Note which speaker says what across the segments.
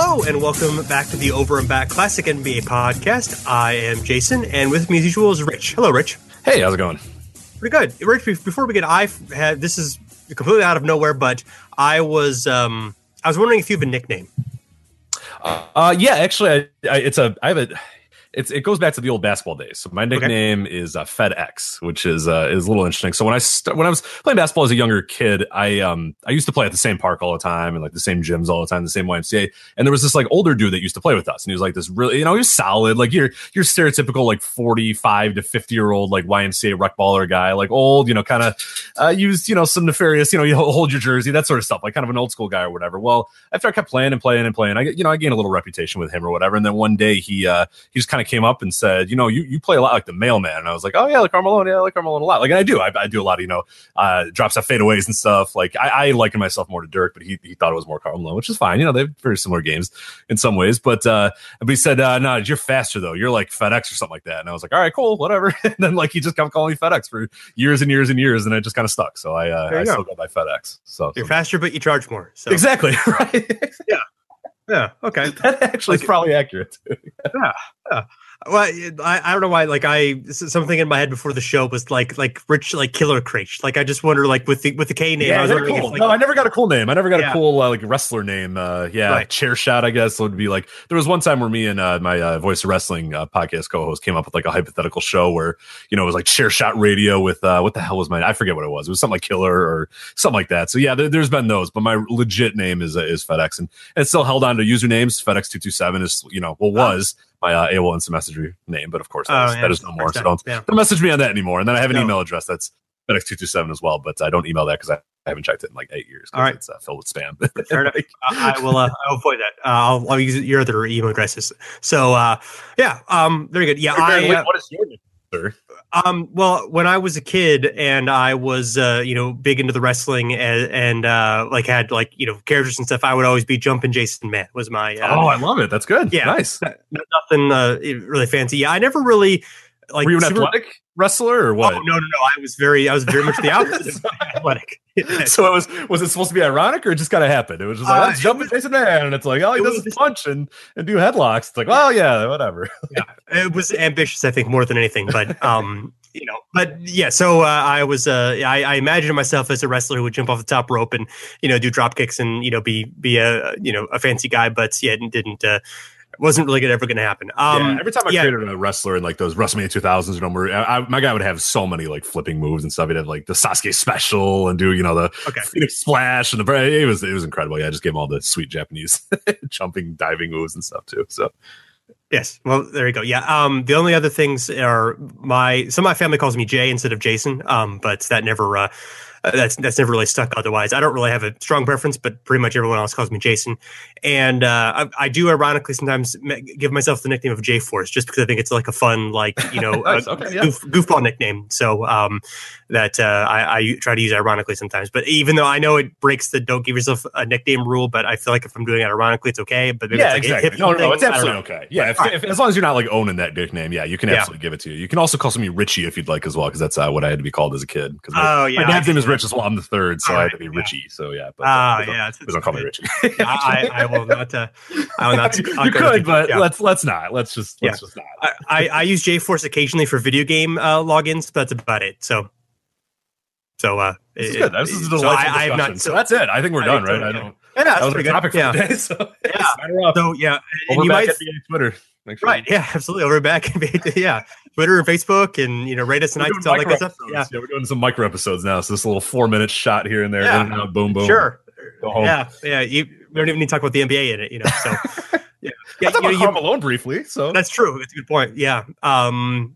Speaker 1: Hello, and welcome back to the Over and Back Classic NBA podcast. I am Jason, and with me as usual is Rich. Hello, Rich.
Speaker 2: Hey, how's it going?
Speaker 1: Pretty good. Rich, before we get, I had this is completely out of nowhere, but I was um I was wondering if you have a nickname.
Speaker 2: Uh, yeah, actually, I, I, it's a I have a it's it goes back to the old basketball days. So my nickname okay. is uh, FedEx, which is uh, is a little interesting. So when I st- when I was playing basketball as a younger kid, I um I used to play at the same park all the time and like the same gyms all the time, the same YMCA. And there was this like older dude that used to play with us, and he was like this really you know he was solid, like your your stereotypical like forty five to fifty year old like YMCA rec baller guy, like old, you know, kind of uh, used you know some nefarious, you know, you hold your jersey, that sort of stuff, like kind of an old school guy or whatever. Well, after I kept playing and playing and playing, I you know I gained a little reputation with him or whatever. And then one day he uh he just kind of came up and said you know, you, you play a lot like the mailman. And I was like, oh, yeah, like Karl Malone. Yeah, I like Karl Malone a lot. Like, I do. I, I, do a lot of, you know, uh, drops off fadeaways and stuff. Like, I, I liken myself more to Dirk, but he, he thought it was more Karl Malone, which is fine. You know, they have very similar games in some ways. But, uh, but he said, uh, no, you're faster, though. You're like FedEx or something like that. And I was like, all right, cool, whatever. and then, like, he just kept calling me FedEx for years and years and years. And it just kind of stuck. So I, uh, I go. still go by FedEx. So
Speaker 1: you're so. faster, but you charge more. So.
Speaker 2: Exactly. Right.
Speaker 1: yeah. Yeah. Okay.
Speaker 2: That actually is probably accurate.
Speaker 1: yeah. Yeah. Well, I, I don't know why. Like I something in my head before the show was like like rich like killer Craich. Like I just wonder like with the with the K name.
Speaker 2: Yeah,
Speaker 1: I was
Speaker 2: wondering
Speaker 1: cool.
Speaker 2: if, like, no, I never got a cool name. I never got yeah. a cool uh, like wrestler name. Uh, yeah, right. chair shot. I guess would be like there was one time where me and uh, my uh, voice of wrestling uh, podcast co-host came up with like a hypothetical show where you know it was like chair shot radio with uh, what the hell was my I forget what it was. It was something like killer or something like that. So yeah, there, has been those, but my legit name is is FedEx, and, and it's still held on to usernames. FedEx two two seven is you know well was my uh, AOL Instant Messenger name, but of course that, oh, is, yeah, that is no more. So don't, yeah. don't message me on that anymore. And then I have an no. email address that's FedEx227 as well, but I don't email that because I, I, haven't checked it in like eight years.
Speaker 1: All right.
Speaker 2: It's uh, filled with spam.
Speaker 1: Fair enough. I will uh, I'll avoid that. Uh, I'll, I'll, use your other email addresses. So, uh, yeah, um, very good. Yeah. I,
Speaker 2: uh, what is your name, sir?
Speaker 1: Um, well, when I was a kid and I was, uh, you know, big into the wrestling and, and uh, like had like you know characters and stuff, I would always be Jumping Jason Man was my. Uh,
Speaker 2: oh, I love it. That's good.
Speaker 1: Yeah,
Speaker 2: nice.
Speaker 1: Nothing uh, really fancy. Yeah, I never really like.
Speaker 2: Were you an super, athletic wrestler or what?
Speaker 1: Oh, no, no, no. I was very, I was very much the opposite athletic.
Speaker 2: so it was, was it supposed to be ironic or it just kind of happened? It was just like, uh, let's jump was, Jason Man. And it's like, oh, he does was, punch and, and do headlocks. It's like, oh, yeah, whatever.
Speaker 1: yeah. It was ambitious, I think, more than anything. But, um, you know, but yeah, so uh, I was, uh, I, I imagined myself as a wrestler who would jump off the top rope and, you know, do drop kicks and, you know, be, be a, you know, a fancy guy, but yeah, didn't, uh, wasn't really ever going to happen. Um,
Speaker 2: yeah, every time I yeah. created a wrestler in like those WrestleMania 2000s, you know, I, I, my guy would have so many like flipping moves and stuff. He'd have like the Sasuke special and do you know the okay. Phoenix splash and the it was it was incredible. Yeah, I just gave him all the sweet Japanese jumping, diving moves and stuff too. So.
Speaker 1: Yes. Well, there you go. Yeah. Um, the only other things are my some of my family calls me Jay instead of Jason. Um, but that never uh, uh, that's that's never really stuck. Otherwise, I don't really have a strong preference, but pretty much everyone else calls me Jason. And uh, I, I, do ironically sometimes give myself the nickname of J Force just because I think it's like a fun, like you know, nice. okay, yeah. goof, goofball nickname. So um, that uh, I, I, try to use ironically sometimes. But even though I know it breaks the don't give yourself a nickname rule, but I feel like if I'm doing it ironically, it's okay. But
Speaker 2: yeah,
Speaker 1: it's
Speaker 2: like exactly. no, no, no, it's absolutely okay. Yeah, if, right. if, as long as you're not like owning that nickname, yeah, you can absolutely yeah. give it to you. You can also call me Richie if you'd like as well, because that's uh, what I had to be called as a kid. Because
Speaker 1: oh yeah,
Speaker 2: my dad's name is Rich as well. I'm the third, so right, I had to be yeah. Richie. So yeah,
Speaker 1: but uh, oh yeah,
Speaker 2: don't, don't call me Richie.
Speaker 1: I, I, will not. Uh, I will not.
Speaker 2: you could, but yeah. let's let's not. Let's just let's just not.
Speaker 1: I, I use JForce occasionally for video game uh, logins, but that's about it. So so uh,
Speaker 2: this is good. This is a delightful so I, discussion. Not, so, so, that's it. I think we're I done, right? I don't.
Speaker 1: Yeah, that was
Speaker 2: pretty topic
Speaker 1: good.
Speaker 2: for yeah. the day. So
Speaker 1: yeah. So yeah,
Speaker 2: and you might Twitter.
Speaker 1: Sure right. Yeah, absolutely. Over back. yeah. Twitter and Facebook and you know rate us and iTunes all that stuff.
Speaker 2: Yeah. yeah, we're doing some micro episodes now. So this little four minute shot here and there,
Speaker 1: yeah.
Speaker 2: and out, boom, boom.
Speaker 1: Sure. Yeah, yeah. You, we don't even need to talk about the NBA in it, you know. So yeah.
Speaker 2: yeah I thought about Malone briefly. So
Speaker 1: that's true. That's a good point. Yeah. Um,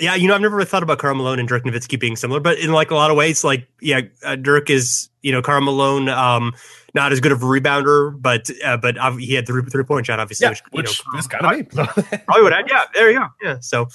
Speaker 1: yeah, you know, I've never really thought about Karl Malone and Dirk Nowitzki being similar, but in like a lot of ways, like yeah, uh, Dirk is you know Karl Malone, um, not as good of a rebounder, but uh, but he had the three point shot, obviously,
Speaker 2: yeah, which, which you know, is kind of
Speaker 1: me. probably would add. Yeah, there you go. Yeah, so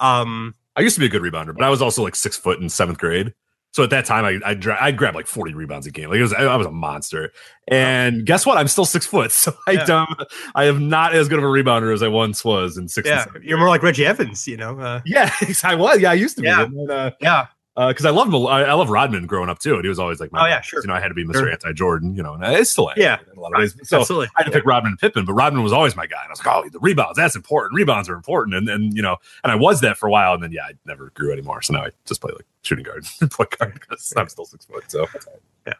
Speaker 1: um,
Speaker 2: I used to be a good rebounder, but I was also like six foot in seventh grade. So at that time, I I dra- I'd grab like forty rebounds a game. Like it was, I was a monster. And guess what? I'm still six foot, so I yeah. don't. I am not as good of a rebounder as I once was in six.
Speaker 1: Yeah, you're more like Reggie Evans, you know. Uh,
Speaker 2: yeah, I was. Yeah, I used to be.
Speaker 1: Yeah, uh, yeah
Speaker 2: because uh, I loved I, I love Rodman growing up too, and he was always like,
Speaker 1: my oh yeah, sure.
Speaker 2: You know, I had to be Mr. Sure. Anti Jordan, you know, and I still am.
Speaker 1: Yeah, in a lot of ways.
Speaker 2: So Absolutely. I had to yeah. pick Rodman and Pippen, but Rodman was always my guy. And I was like, oh, the rebounds, that's important. Rebounds are important, and and you know, and I was that for a while, and then yeah, I never grew anymore. So now I just play like shooting guard, point guard because I'm still six foot. So
Speaker 1: yeah.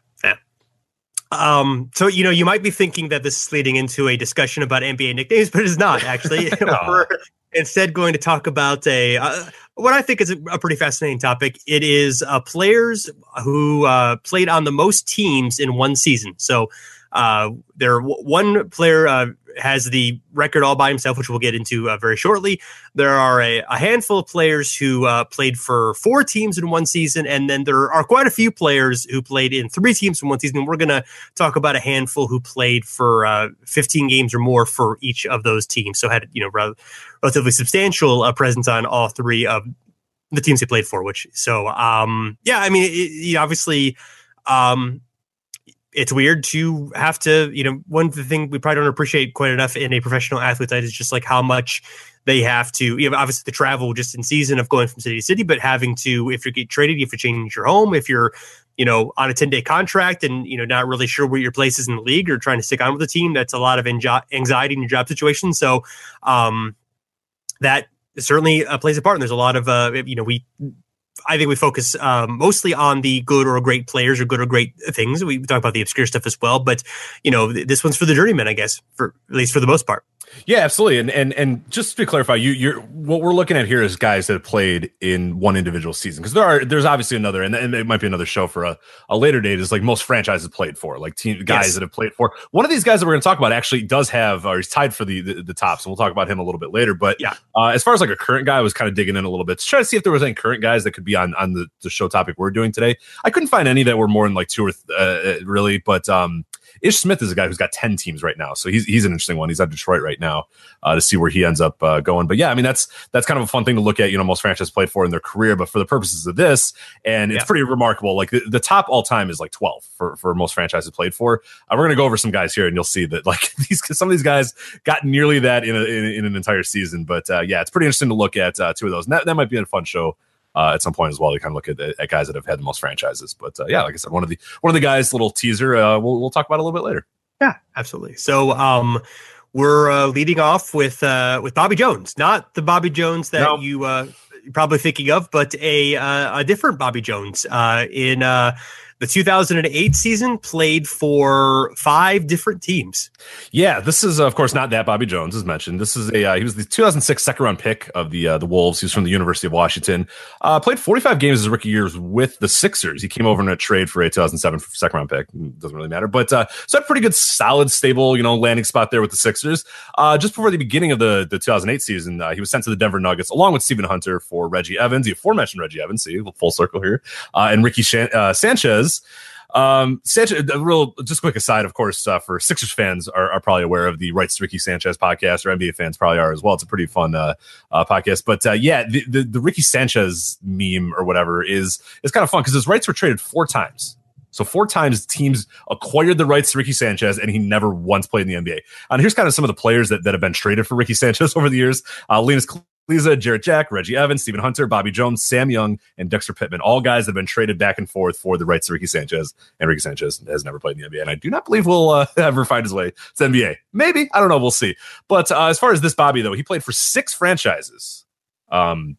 Speaker 1: Um, so you know, you might be thinking that this is leading into a discussion about NBA nicknames, but it's not actually. We're instead going to talk about a uh, what I think is a, a, pretty fascinating topic. It is uh, players who uh, played on the most teams in one season. So uh, there, one player uh, has the record all by himself, which we'll get into uh, very shortly. There are a, a handful of players who uh, played for four teams in one season, and then there are quite a few players who played in three teams in one season. And we're going to talk about a handful who played for uh, 15 games or more for each of those teams. So had you know relatively substantial uh, presence on all three of the teams he played for. Which so um, yeah, I mean, it, it, obviously. Um, it's weird to have to, you know, one of the thing we probably don't appreciate quite enough in a professional athlete is just like how much they have to, you know, obviously the travel just in season of going from city to city, but having to, if you get traded, you have to change your home. If you're, you know, on a 10 day contract and, you know, not really sure where your place is in the league or trying to stick on with the team, that's a lot of anxiety in your job situation. So, um, that certainly uh, plays a part. And there's a lot of, uh, you know, we I think we focus um, mostly on the good or great players or good or great things. We talk about the obscure stuff as well, but you know, this one's for the journeyman, I guess, for at least for the most part.
Speaker 2: Yeah, absolutely. And and and just to clarify, you you're what we're looking at here is guys that have played in one individual season because there are there's obviously another and, and it might be another show for a, a later date is like most franchises played for like team guys yes. that have played for one of these guys that we're going to talk about actually does have or he's tied for the, the the tops and we'll talk about him a little bit later. But
Speaker 1: yeah,
Speaker 2: uh, as far as like a current guy, I was kind of digging in a little bit to try to see if there was any current guys that could be on on the, the show topic we're doing today. I couldn't find any that were more than like two or th- uh, really, but um Ish Smith is a guy who's got 10 teams right now. So he's, he's an interesting one. He's at Detroit right now uh, to see where he ends up uh, going. But yeah, I mean, that's that's kind of a fun thing to look at. You know, most franchises played for in their career, but for the purposes of this, and it's yeah. pretty remarkable. Like the, the, top all time is like 12 for, for most franchises played for. Uh, we're going to go over some guys here and you'll see that like these some of these guys got nearly that in, a, in, in an entire season. But uh, yeah, it's pretty interesting to look at uh, two of those. And that, that might be a fun show uh, at some point as well. to kind of look at, at guys that have had the most franchises. But uh, yeah, like I said, one of the one of the guys, little teaser. Uh, we'll we'll talk about a little bit later.
Speaker 1: Yeah, absolutely. So um, we're uh, leading off with uh, with Bobby Jones, not the Bobby Jones that no. you uh, you're probably thinking of, but a uh, a different Bobby Jones uh, in uh, the 2008 season played for five different teams.
Speaker 2: Yeah, this is of course not that Bobby Jones is mentioned. This is a uh, he was the 2006 second round pick of the uh, the Wolves. He's from the University of Washington. Uh, played 45 games his rookie years with the Sixers. He came over in a trade for a 2007 second round pick. Doesn't really matter, but uh, so had a pretty good, solid, stable you know landing spot there with the Sixers. Uh, just before the beginning of the the 2008 season, uh, he was sent to the Denver Nuggets along with Steven Hunter for Reggie Evans, the aforementioned Reggie Evans. See, full circle here, uh, and Ricky Shan- uh, Sanchez um, Sanchez, a real just quick aside, of course, uh, for Sixers fans are, are, probably aware of the Rights to Ricky Sanchez podcast, or NBA fans probably are as well. It's a pretty fun uh, uh, podcast. But uh, yeah, the, the, the Ricky Sanchez meme or whatever is is kind of fun because his rights were traded four times. So four times teams acquired the rights to Ricky Sanchez, and he never once played in the NBA. And here's kind of some of the players that, that have been traded for Ricky Sanchez over the years. Uh, Linas Kleiza, Jarrett Jack, Reggie Evans, Steven Hunter, Bobby Jones, Sam Young, and Dexter Pittman. All guys that have been traded back and forth for the rights to Ricky Sanchez. And Ricky Sanchez has never played in the NBA. And I do not believe we'll uh, ever find his way to NBA. Maybe. I don't know. We'll see. But uh, as far as this Bobby, though, he played for six franchises. Um,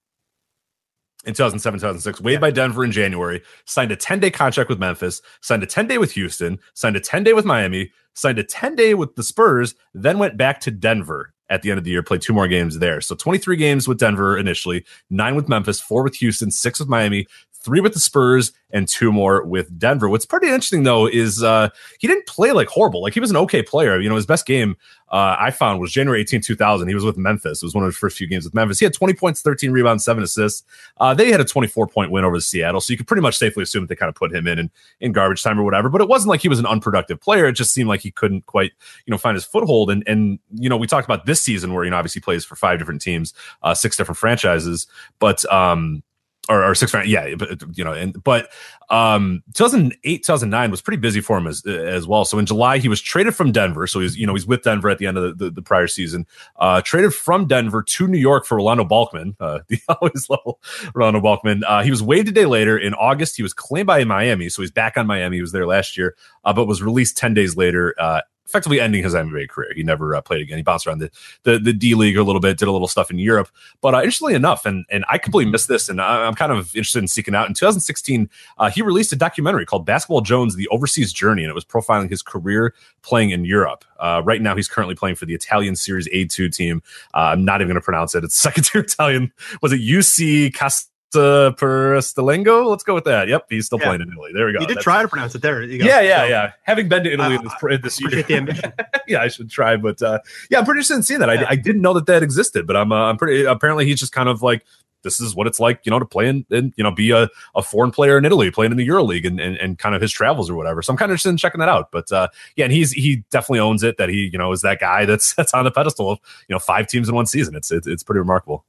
Speaker 2: in 2007, 2006, waived yeah. by Denver in January, signed a 10 day contract with Memphis, signed a 10 day with Houston, signed a 10 day with Miami, signed a 10 day with the Spurs, then went back to Denver at the end of the year, play two more games there. So 23 games with Denver initially, nine with Memphis, four with Houston, six with Miami, three with the Spurs, and two more with Denver. What's pretty interesting though is uh, he didn't play like horrible. Like he was an okay player. You know, his best game uh, I found was January 18, 2000. He was with Memphis. It was one of his first few games with Memphis. He had 20 points, 13 rebounds, seven assists. Uh, they had a 24 point win over Seattle, so you could pretty much safely assume that they kind of put him in, in in garbage time or whatever. But it wasn't like he was an unproductive player. It just seemed like he couldn't quite you know find his foothold. And and you know we talked about this season where you know obviously plays for five different teams, uh, six different franchises, but um or, or six round, yeah, but you know, and but um, 2008, 2009 was pretty busy for him as as well. So in July, he was traded from Denver. So he's you know he's with Denver at the end of the, the, the prior season. Uh, traded from Denver to New York for Renaldo Balkman, uh, the always level Renaldo Balkman. Uh, he was waived a day later in August. He was claimed by Miami, so he's back on Miami. He was there last year, uh, but was released ten days later uh, effectively ending his NBA career. He never uh, played again. He bounced around the, the, the D League a little bit, did a little stuff in Europe. But uh, interestingly enough, and and I completely missed this, and I, am kind of interested in seeking out. In 2016, uh, he released a documentary called Basketball Jones: The Overseas Journey, and it was profiling his career playing in Europe. Uh, right now, he's currently playing for the Italian Series A2 team. Uh, I'm not even going to pronounce it. It's second tier Italian. Was it UC Cast? Uh, per Stalingo. Let's go with that. Yep, he's still yeah. playing in Italy. There we go.
Speaker 1: You did That's try to pronounce it there.
Speaker 2: Yeah, yeah, so, yeah. Having been to Italy uh, this, this year, yeah, I should try. But uh, yeah, I'm pretty interested in seeing that. Yeah. I, I, didn't know that that existed, but I'm uh, I'm pretty. Apparently, he's just kind of like this is what it's like, you know, to play in and you know be a, a foreign player in Italy, playing in the EuroLeague, and, and and kind of his travels or whatever. So I'm kind of interested in checking that out. But uh, yeah, and he's he definitely owns it that he you know is that guy that's that's on the pedestal of you know five teams in one season. It's it's, it's pretty remarkable.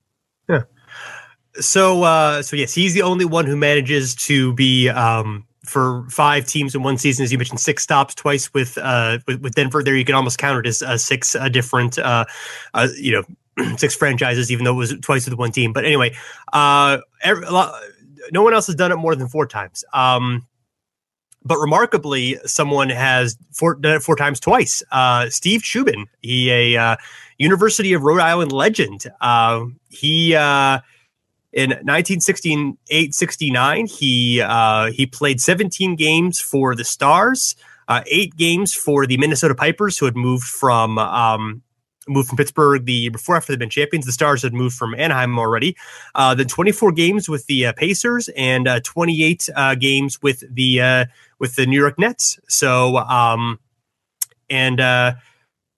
Speaker 1: Yeah. So, uh, so yes, he's the only one who manages to be um, for five teams in one season. As you mentioned, six stops twice with uh, with, with Denver. There, you can almost count it as uh, six uh, different, uh, uh, you know, six franchises, even though it was twice with one team. But anyway, uh, every, lot, no one else has done it more than four times. Um, but remarkably, someone has four, done it four times twice. Uh, Steve Chubin, he a uh, University of Rhode Island legend. Uh, he uh, in 1968 69, he uh, he played 17 games for the Stars, uh, eight games for the Minnesota Pipers, who had moved from um, moved from Pittsburgh the year before after they'd been champions. The Stars had moved from Anaheim already. Uh, then 24 games with the uh, Pacers and uh, 28 uh, games with the uh, with the New York Nets. So um, and uh,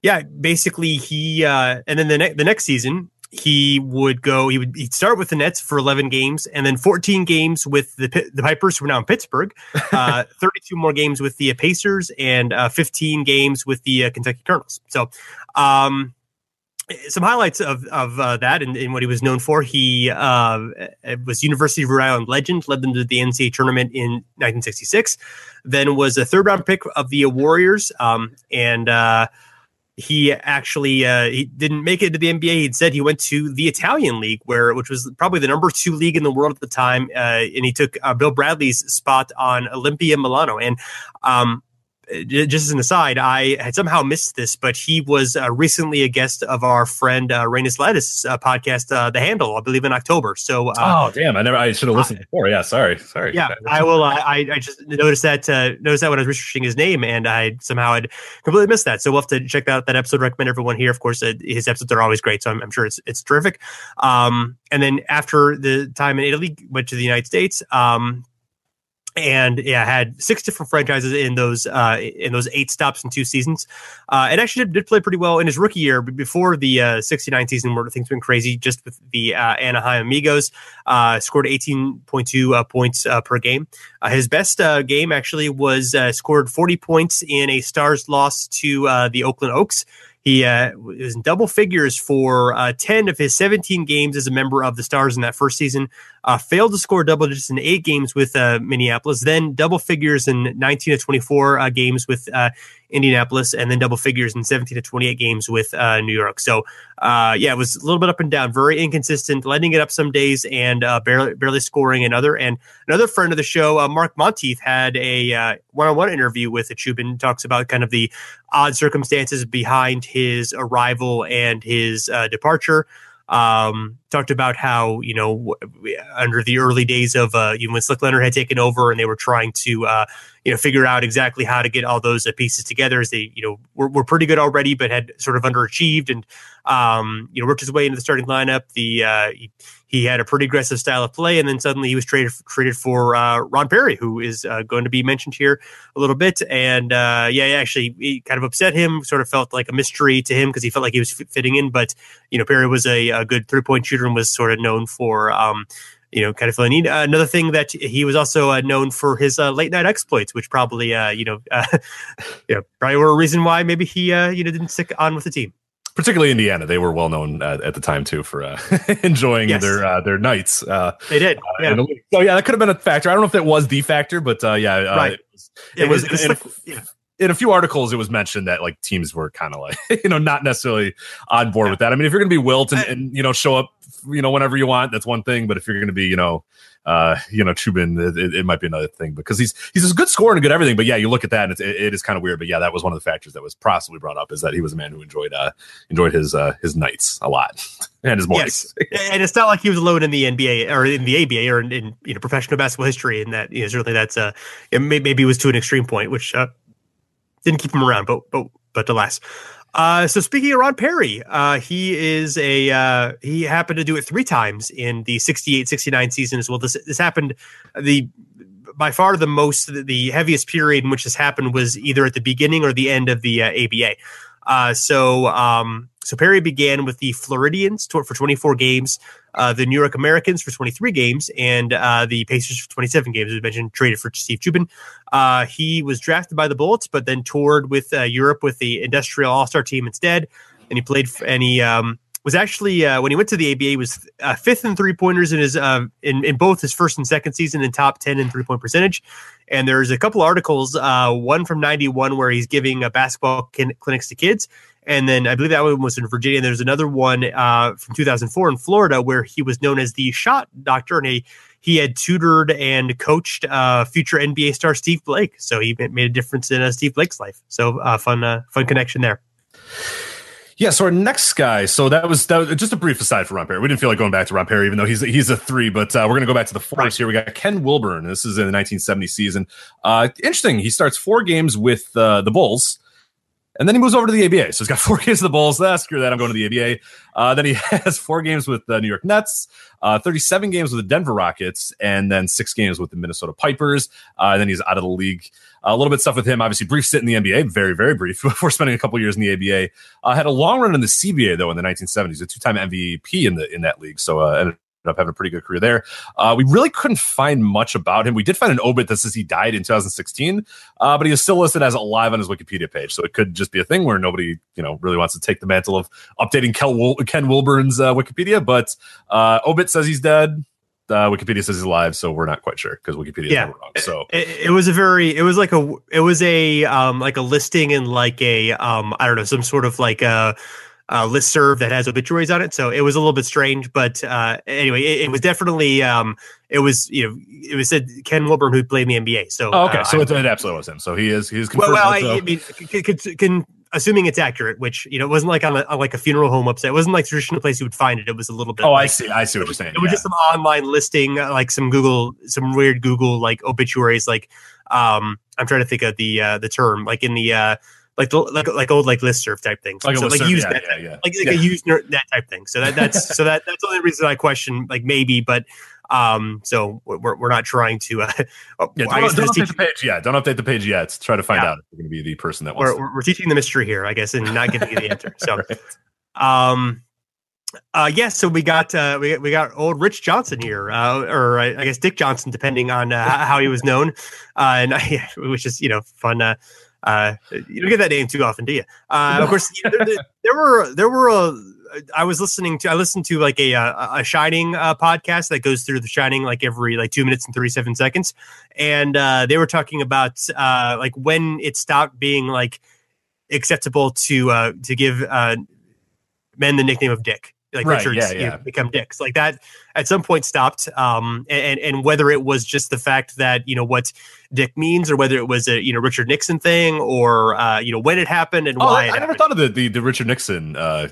Speaker 1: yeah, basically he and then the ne- the next season he would go he would he'd start with the nets for 11 games and then 14 games with the the pipers who are now in pittsburgh uh, 32 more games with the pacers and uh, 15 games with the uh, kentucky colonels so um, some highlights of of uh, that and, and, what he was known for. He uh, was University of Rhode Island legend, led them to the NCAA tournament in 1966. Then was a third round pick of the Warriors, um, and uh, he actually uh, he didn't make it to the NBA. He said he went to the Italian league, where which was probably the number two league in the world at the time, uh, and he took uh, Bill Bradley's spot on Olimpia Milano. And um, just as an aside, I had somehow missed this, but he was uh, recently a guest of our friend uh, Reynes Lattis uh, podcast, uh, The Handle, I believe in October. So, uh,
Speaker 2: oh damn, I never, I should have listened before. Yeah, sorry, sorry.
Speaker 1: Yeah, I will. Uh, I, I just noticed that uh, noticed that when I was researching his name, and I somehow had completely missed that. So we'll have to check out that episode. Recommend everyone here. Of course, uh, his episodes are always great, so I'm, I'm sure it's it's terrific. Um, and then after the time in Italy, went to the United States. Um, and yeah, had six different franchises in those uh, in those eight stops in two seasons, uh, and actually did, did, play pretty well in his rookie year. Before the uh, '69 season, where things went crazy, just with the uh, Anaheim Amigos, uh, scored 18.2 uh, points per game. his best game actually was scored 40 points in a Stars loss to the Oakland Oaks. He uh, was in double figures for uh, 10 of his 17 games as a member of the Stars in that first season. Uh, failed to score double digits in eight games with uh, Minneapolis, then double figures in 19 to 24 uh, games with uh, Indianapolis, and then double figures in 17 to 28 games with uh, New York. So, uh, yeah, it was a little bit up and down, very inconsistent, letting it up some days and barely, barely scoring another. And another friend of the show, Mark Monteith, had a one on one interview with Chubin, talks about kind of the odd circumstances behind his arrival and his departure um, talked about how you know under the early days of uh, you know, when Slick Leonard had taken over and they were trying to uh, you know figure out exactly how to get all those uh, pieces together. As they you know were, were pretty good already, but had sort of underachieved and um, you know worked his way into the starting lineup. The uh, he had a pretty aggressive style of play, and then suddenly he was traded traded for uh, Ron Perry, who is uh, going to be mentioned here a little bit. And uh, yeah, actually, it kind of upset him. Sort of felt like a mystery to him because he felt like he was f- fitting in. But you know, Perry was a, a good three point shooter and was sort of known for. Um, you know, kind of. Uh, another thing that he was also uh, known for his uh, late night exploits, which probably, uh, you know, you probably were a reason why maybe he, uh, you know, didn't stick on with the team
Speaker 2: particularly Indiana. They were well known uh, at the time too for uh, enjoying yes. their uh, their nights. Uh,
Speaker 1: they did.
Speaker 2: Yeah. The so yeah, that could have been a factor. I don't know if that was the factor, but uh, yeah, uh,
Speaker 1: right.
Speaker 2: it was. Yeah, it was like, yeah. In, a few articles, it was mentioned that like teams were kind of like you know not necessarily on board yeah. with that. I mean, if you're going to be Wilt and, and you know show up you know whenever you want, that's one thing. But if you're going to be you know uh, you know, Chubin, it, it, might be another thing because he's he's a good scorer and a good everything. But yeah, you look at that and it's, it, it is kind of weird. But yeah, that was one of the factors that was possibly brought up is that he was a man who enjoyed uh, enjoyed his uh, his nights a lot and his mornings.
Speaker 1: Yes. and it's not like he was alone in the NBA or in the ABA or in, in you know professional basketball history. And that you know certainly that's uh maybe it was to an extreme point, which uh, didn't keep him around. But but but alas. Uh, so speaking of Ron Perry, uh, he is a uh, he happened to do it three times in the 68-69 season as well. This this happened the by far the most the heaviest period in which this happened was either at the beginning or the end of the ABA. Uh, uh, so um, so Perry began with the Floridians for 24 games, uh, the New York Americans for 23 games, and uh, the Pacers for 27 games. As we mentioned, traded for Steve Chubin. Uh, he was drafted by the Bullets, but then toured with uh, Europe with the Industrial All Star team instead. And he played for, and he um, was actually uh, when he went to the ABA he was uh, fifth in three pointers in his in in both his first and second season in top ten in three point percentage. And there's a couple articles, one from '91 where he's giving basketball clinics to kids, and then I believe that one was in Virginia. And there's another one uh, from 2004 in Florida where he was known as the shot doctor, and he he had tutored and coached uh, future NBA star Steve Blake. So he made a difference in Steve Blake's life. So fun fun connection there.
Speaker 2: Yeah, so our next guy, so that was, that was just a brief aside for Ron Perry. We didn't feel like going back to Ron Perry, even though he's he's a three. But uh, we're going to go back to the fours right. here. We got Ken Wilburn. This is in the 1970 season. Uh, interesting. He starts four games with uh, the Bulls. And then he moves over to the ABA. So he's got four games of the Bulls. Ah, screw that. I'm going to the ABA. Uh, then he has four games with the New York Nets, uh, 37 games with the Denver Rockets, and then six games with the Minnesota Pipers. Uh, and then he's out of the league. a little bit stuff with him. Obviously, brief stint in the NBA, very, very brief before spending a couple years in the ABA. Uh, had a long run in the CBA though in the 1970s, a two-time MVP in the in that league. So uh, up having a pretty good career there. Uh, we really couldn't find much about him. We did find an obit that says he died in 2016, uh, but he is still listed as alive on his Wikipedia page. So it could just be a thing where nobody, you know, really wants to take the mantle of updating Kel Ken Wilburn's uh, Wikipedia. But uh, obit says he's dead. Uh, Wikipedia says he's alive, so we're not quite sure because Wikipedia yeah. wrong. So
Speaker 1: it, it, was a very, it was like a, it was a, um, like a listing and like a, um, I don't know, some sort of like a uh, listserv that has obituaries on it. So it was a little bit strange, but uh, anyway, it, it, was definitely um, it was you know it was said Ken Wilburn who played in the NBA. So
Speaker 2: oh, okay, uh, so it, it, absolutely was him. So he is he's.
Speaker 1: Well, well I, I, mean, can, can, can, assuming it's accurate, which you know it wasn't like on, a, on like a funeral home upset. It wasn't like traditional place you would find it. It was a little bit.
Speaker 2: Oh,
Speaker 1: like, I
Speaker 2: see. I see what you're saying.
Speaker 1: It was just some online listing, uh, like some Google, some weird Google like obituaries. Like um, I'm trying to think of the uh, the term, like in the uh, like the like like old like listserv type things.
Speaker 2: Like
Speaker 1: so,
Speaker 2: like
Speaker 1: use
Speaker 2: yeah,
Speaker 1: that,
Speaker 2: yeah, yeah.
Speaker 1: like, like yeah. a use that type thing. So that that's so that that's the only reason I question like maybe, but um, so we're we're not trying to. Uh,
Speaker 2: oh, yeah, don't, don't update the page yet. Don't update the page yet. To try to find yeah. out if you're going to be the person that
Speaker 1: wants. We're, we're teaching the mystery here, I guess, and not giving you the answer. So, right. um. Uh, yes, so we got uh, we we got old Rich Johnson here, uh, or I, I guess Dick Johnson, depending on uh, how he was known, uh, and uh, which is you know fun. Uh, uh, you don't get that name too often, do you? Uh, of course, you know, there, there, were there were a. I was listening to I listened to like a a, a Shining uh, podcast that goes through the Shining like every like two minutes and thirty seven seconds, and uh, they were talking about uh, like when it stopped being like acceptable to uh, to give uh, men the nickname of Dick like right, Richards yeah, yeah. You know, become dicks like that at some point stopped um and and whether it was just the fact that you know what dick means or whether it was a you know Richard Nixon thing or uh you know when it happened and oh, why
Speaker 2: I, I never thought of the, the the Richard Nixon uh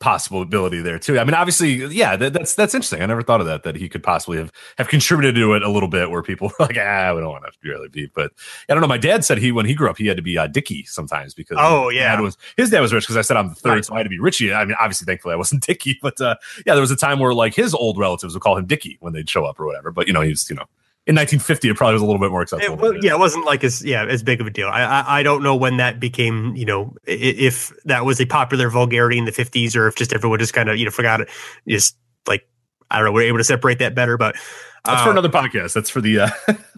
Speaker 2: possibility there too. I mean, obviously, yeah, that, that's that's interesting. I never thought of that that he could possibly have have contributed to it a little bit, where people were like, ah, we don't want to really be. But I don't know. My dad said he when he grew up, he had to be uh, Dickie sometimes because
Speaker 1: oh yeah,
Speaker 2: dad was his dad was rich because I said I'm the third, right. so I had to be Richie. I mean, obviously, thankfully, I wasn't Dicky, but uh, yeah, there was a time where like his old relatives would call him Dicky when they'd show up or whatever. But you know, he's you know in 1950 it probably was a little bit more acceptable.
Speaker 1: It, yeah, it wasn't like as yeah as big of a deal. I, I, I don't know when that became you know if that was a popular vulgarity in the 50s or if just everyone just kind of you know forgot it. Just like I don't know, we're able to separate that better, but
Speaker 2: that's uh, for another podcast. That's for the. Uh,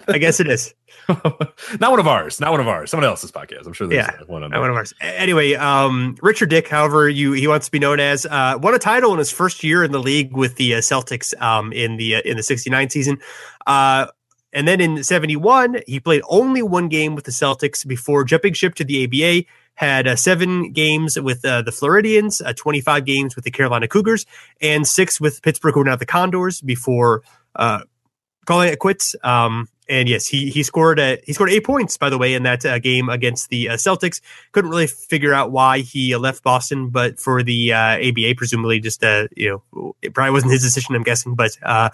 Speaker 1: I guess it is.
Speaker 2: not one of ours. Not one of ours. Someone else's podcast. I'm sure there's
Speaker 1: yeah, one, on one of ours. Anyway, um, Richard Dick, however you he wants to be known as, uh, won a title in his first year in the league with the uh, Celtics um, in the uh, in the '69 season. And then in 71, he played only one game with the Celtics before jumping ship to the ABA. Had uh, seven games with uh, the Floridians, uh, 25 games with the Carolina Cougars, and six with Pittsburgh, who are now the Condors, before uh, calling it quits. Um, and yes, he he scored a, he scored eight points by the way in that uh, game against the uh, Celtics. Couldn't really figure out why he uh, left Boston, but for the ABA, uh, presumably just uh, you know it probably wasn't his decision. I'm guessing, but uh,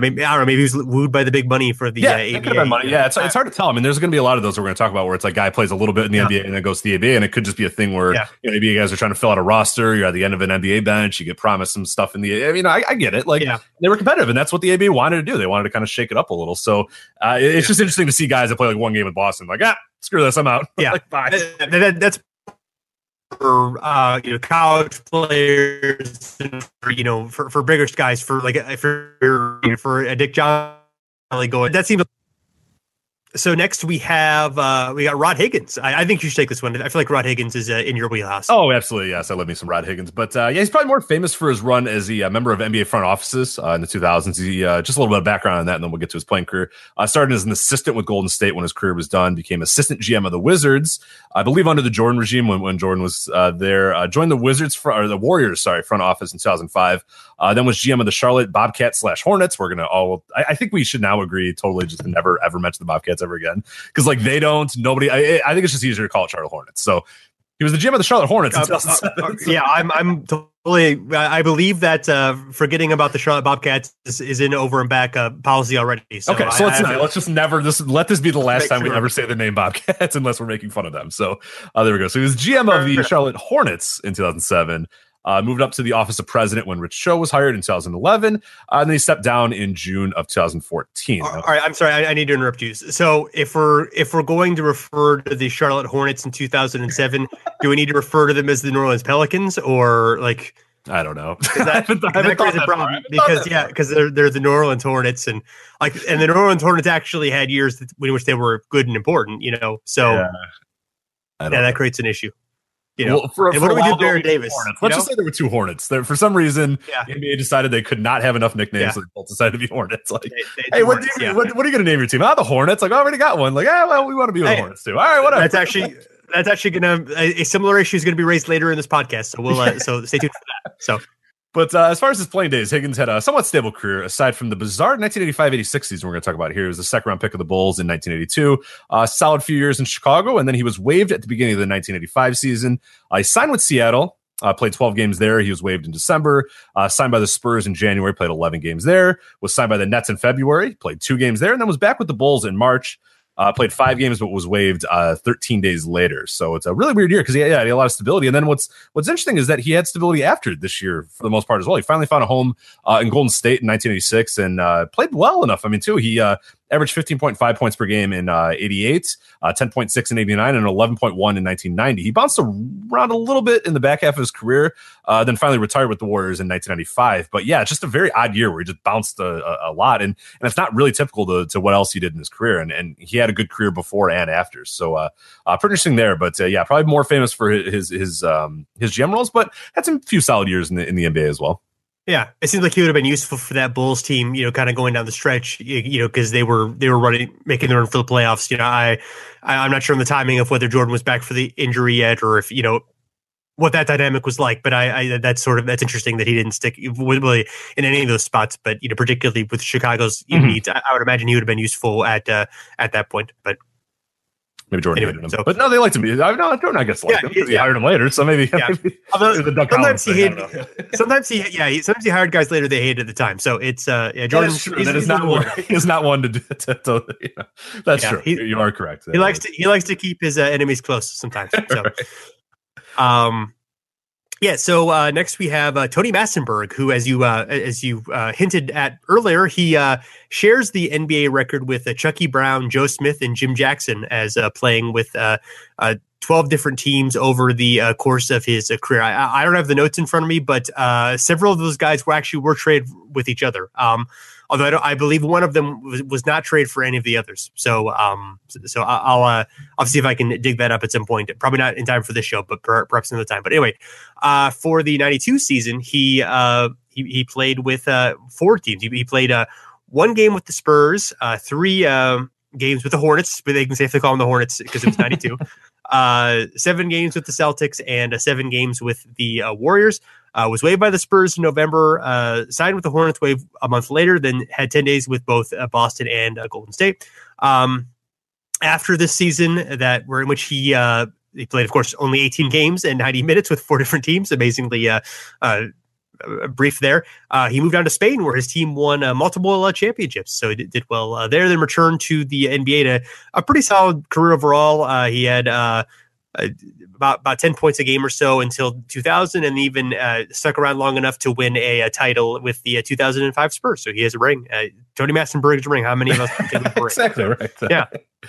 Speaker 1: mean I don't know. Maybe he was wooed by the big money for the
Speaker 2: yeah, ABA. Money. Yeah, it's, it's hard to tell. I mean, there's going to be a lot of those we're going to talk about where it's like guy plays a little bit in the yeah. NBA and then goes to the ABA, and it could just be a thing where yeah. you know, maybe you guys are trying to fill out a roster. You're at the end of an NBA bench. You get promised some stuff in the. I mean, I, I get it. Like yeah. they were competitive, and that's what the ABA wanted to do. They wanted to kind of shake it up a little. So it's just interesting to see guys that play like one game with Boston, like, ah, screw this, I'm out.
Speaker 1: Yeah,
Speaker 2: like,
Speaker 1: bye. That, that, that's for uh, you know college players, for, you know, for for bigger guys, for like for for a Dick John going. That seems so next we have uh, we got Rod Higgins. I, I, think you should take this one. I feel like Rod Higgins is uh, in your wheelhouse.
Speaker 2: Oh, absolutely, yes. I love me some Rod Higgins, but uh, yeah, he's probably more famous for his run as a uh, member of NBA front offices uh, in the 2000s. He uh, just a little bit of background on that, and then we'll get to his playing career. started as an assistant with Golden State when his career was done. Became assistant GM of the Wizards, I believe, under the Jordan regime when, when Jordan was there. joined the Wizards front, or the Warriors, sorry, front office in 2005. then was GM of the Charlotte Bobcats slash Hornets. We're gonna all. I, I, think we should now agree totally just never ever mention the Bobcats ever again because like they don't. Nobody. I, I think it's just easier to call it Charlotte Hornets. So he was the GM of the Charlotte Hornets. Uh, uh,
Speaker 1: yeah, I'm. I'm totally. I believe that uh, forgetting about the Charlotte Bobcats is, is in over and back uh, policy already.
Speaker 2: So okay, so I, let's I, let's just never this let this be the last time sure. we ever say the name Bobcats unless we're making fun of them. So uh, there we go. So he was GM of the Charlotte Hornets in 2007. Uh, moved up to the office of president when Rich Cho was hired in 2011, uh, and then he stepped down in June of 2014.
Speaker 1: All right, I'm sorry, I, I, need to interrupt you. So if we're if we're going to refer to the Charlotte Hornets in 2007, do we need to refer to them as the New Orleans Pelicans or like?
Speaker 2: I don't know.
Speaker 1: That, that creates a problem because yeah, because they're they're the New Orleans Hornets and like and the New Orleans Hornets actually had years in which they were good and important, you know. So yeah, yeah that creates an issue. You know, well, for, for what do we do, Baron Davis?
Speaker 2: Hornets. Let's know? just say there were two Hornets. There, for some reason, yeah. NBA decided they could not have enough nicknames, yeah. so they both decided to be Hornets. Like, they, they hey, what, Hornets, you, yeah. what, what, are you going to name your team? Ah, the Hornets. Like, I already got one. Like, ah, well, we want to be with hey, the Hornets too. All right, whatever.
Speaker 1: That's actually that's actually going to a, a, similar issue is going to be raised later in this podcast. So we'll uh, so stay tuned for that. So
Speaker 2: but uh, as far as his playing days, Higgins had a somewhat stable career aside from the bizarre 1985-86 season we're going to talk about here. He was the second round pick of the Bulls in 1982. Uh, solid few years in Chicago, and then he was waived at the beginning of the 1985 season. Uh, he signed with Seattle. Uh, played 12 games there. He was waived in December. Uh, signed by the Spurs in January. Played 11 games there. Was signed by the Nets in February. Played two games there, and then was back with the Bulls in March. Uh, played five games, but was waived uh, 13 days later. So it's a really weird year because he, yeah, he had a lot of stability. And then what's what's interesting is that he had stability after this year for the most part as well. He finally found a home uh, in Golden State in 1986 and uh, played well enough. I mean, too, he uh, averaged 15.5 points per game in uh, 88, uh, 10.6 in 89, and 11.1 in 1990. He bounced around a little bit in the back half of his career, uh, then finally retired with the Warriors in 1995. But yeah, just a very odd year where he just bounced a, a, lot. And, and it's not really typical to, to what else he did in his career. And, and he had a good career before and after. So uh, uh, pretty interesting there. But uh, yeah, probably more famous for his his um, his GM roles, but had some few solid years in the, in the NBA as well.
Speaker 1: Yeah, it seems like he would have been useful for that Bulls team, you know, kind of going down the stretch, you know, because they were they were running making their run for the playoffs. You know, I, I am not sure on the timing of whether Jordan was back for the injury yet, or if you know what that dynamic was like. But I, I that's sort of that's interesting that he didn't stick really in any of those spots. But you know, particularly with Chicago's mm-hmm. needs, I, I, would imagine he would have been useful at uh, at that point. But
Speaker 2: Maybe Jordan anyway, hated him, so, but no, they liked him. I no, Jordan I guess liked yeah, him because he, yeah. hired him later. So maybe, yeah. maybe
Speaker 1: sometimes he hated. sometimes he yeah. He, sometimes he hired guys later they hated at the time. So it's uh yeah. Jordan
Speaker 2: that is true. That is not one. Is not one to. to, to, to you know, that's yeah, true. He, you are correct.
Speaker 1: He likes to he likes to keep his uh, enemies close sometimes. So, right. um. Yeah. So uh, next we have uh, Tony Massenburg, who, as you uh, as you uh, hinted at earlier, he uh, shares the NBA record with uh, Chucky Brown, Joe Smith, and Jim Jackson as playing with 12 different teams over the course of his career. I, I, don't have the notes in front of me, but several of those guys were actually were traded with each other. Um, although I, I, believe one of them was, was, not traded for any of the others. So, um, so I'll uh, I'll see if I can dig that up at some point. Probably not in time for this show, but perhaps another time. But anyway, uh, for the '92 season, he uh, he, he played with four teams. He, he played one game with the Spurs, three um, games with the Hornets, but they can safely call them the Hornets because it was 92. uh, seven games with the Celtics and uh, seven games with the uh, Warriors. Uh, was waived by the Spurs in November, uh, signed with the Hornets wave a month later, then had 10 days with both uh, Boston and Golden State. Um, after this season, that were in which he he played, of course, only 18 games and 90 minutes with four different teams. Amazingly, uh, uh, brief there. Uh, he moved on to Spain, where his team won uh, multiple uh, championships. So he did, did well uh, there. Then returned to the NBA to a pretty solid career overall. Uh, he had uh, about about 10 points a game or so until 2000 and even uh, stuck around long enough to win a, a title with the uh, 2005 Spurs. So he has a ring. Uh, Tony Massenburg's ring. How many of us
Speaker 2: exactly right.
Speaker 1: Yeah.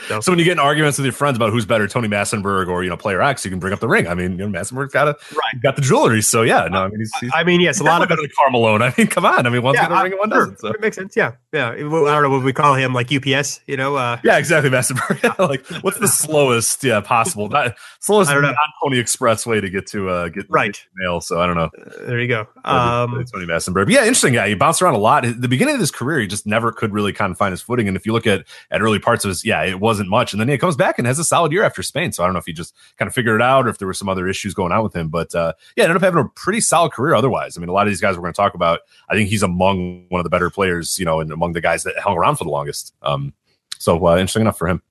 Speaker 2: So. so. when you get in arguments with your friends about who's better, Tony Massenburg or you know player X, you can bring up the ring. I mean, you know, Massenburg's got a
Speaker 1: right.
Speaker 2: got the jewelry. So yeah, no, I mean, he's, he's
Speaker 1: I mean, yes, a lot of
Speaker 2: better than Karl I mean, come on. I mean, one's yeah, got a ring and one sure. doesn't. So.
Speaker 1: It makes sense. Yeah, yeah. I don't know what we call him, like UPS. You know. Uh,
Speaker 2: yeah, exactly, Massenburg. like, what's the slowest? Yeah, possible. Not slowest. non Pony Express way to get to uh get
Speaker 1: right
Speaker 2: mail. So I don't know.
Speaker 1: Uh, there you go. Um,
Speaker 2: Tony Massenburg. Yeah, interesting guy. He bounced around a lot. At the beginning of his career, he just never could really kind of find his footing. And if you look at at early parts of his, yeah, it wasn't much. And then he comes back and has a solid year after Spain. So I don't know if he just kind of figured it out or if there were some other issues going on with him. But uh, yeah, ended up having a pretty solid career otherwise. I mean, a lot of these guys we're going to talk about, I think he's among one of the better players, you know, and among the guys that hung around for the longest. Um, so uh, interesting enough for him.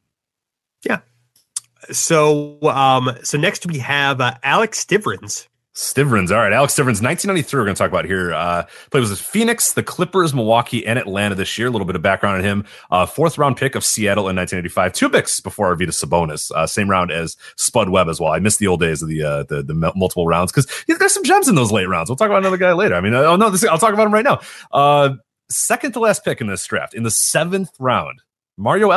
Speaker 1: Yeah. So um, so next we have uh, Alex Stivrins.
Speaker 2: Stivrins. All right. Alex Stivrins, 1993, we're going to talk about here. Uh, played with the Phoenix, the Clippers, Milwaukee, and Atlanta this year. A little bit of background on him. Uh, fourth round pick of Seattle in 1985. Two picks before Arvydas Sabonis. Uh, same round as Spud Webb as well. I missed the old days of the uh, the, the multiple rounds because there's some gems in those late rounds. We'll talk about another guy later. I mean, oh no, this, I'll talk about him right now. Uh, second to last pick in this draft in the seventh round, Mario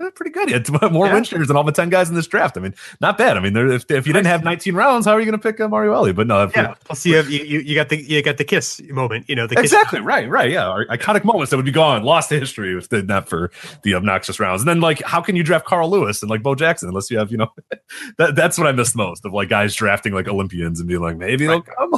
Speaker 2: Elie pretty good. He had more yeah. win shares than all the 10 guys in this draft. I mean, not bad. I mean, if, if you didn't have 19 rounds, how are you going to pick uh, Mario Elie? But no,
Speaker 1: yeah. Plus, you, have, you, you got the you got the kiss moment. You know, the
Speaker 2: exactly right, right. Yeah, Our iconic moments that would be gone, lost to history if not for the obnoxious rounds. And then, like, how can you draft Carl Lewis and like Bo Jackson unless you have, you know, that that's what I missed most of like guys drafting like Olympians and being like, maybe they'll come.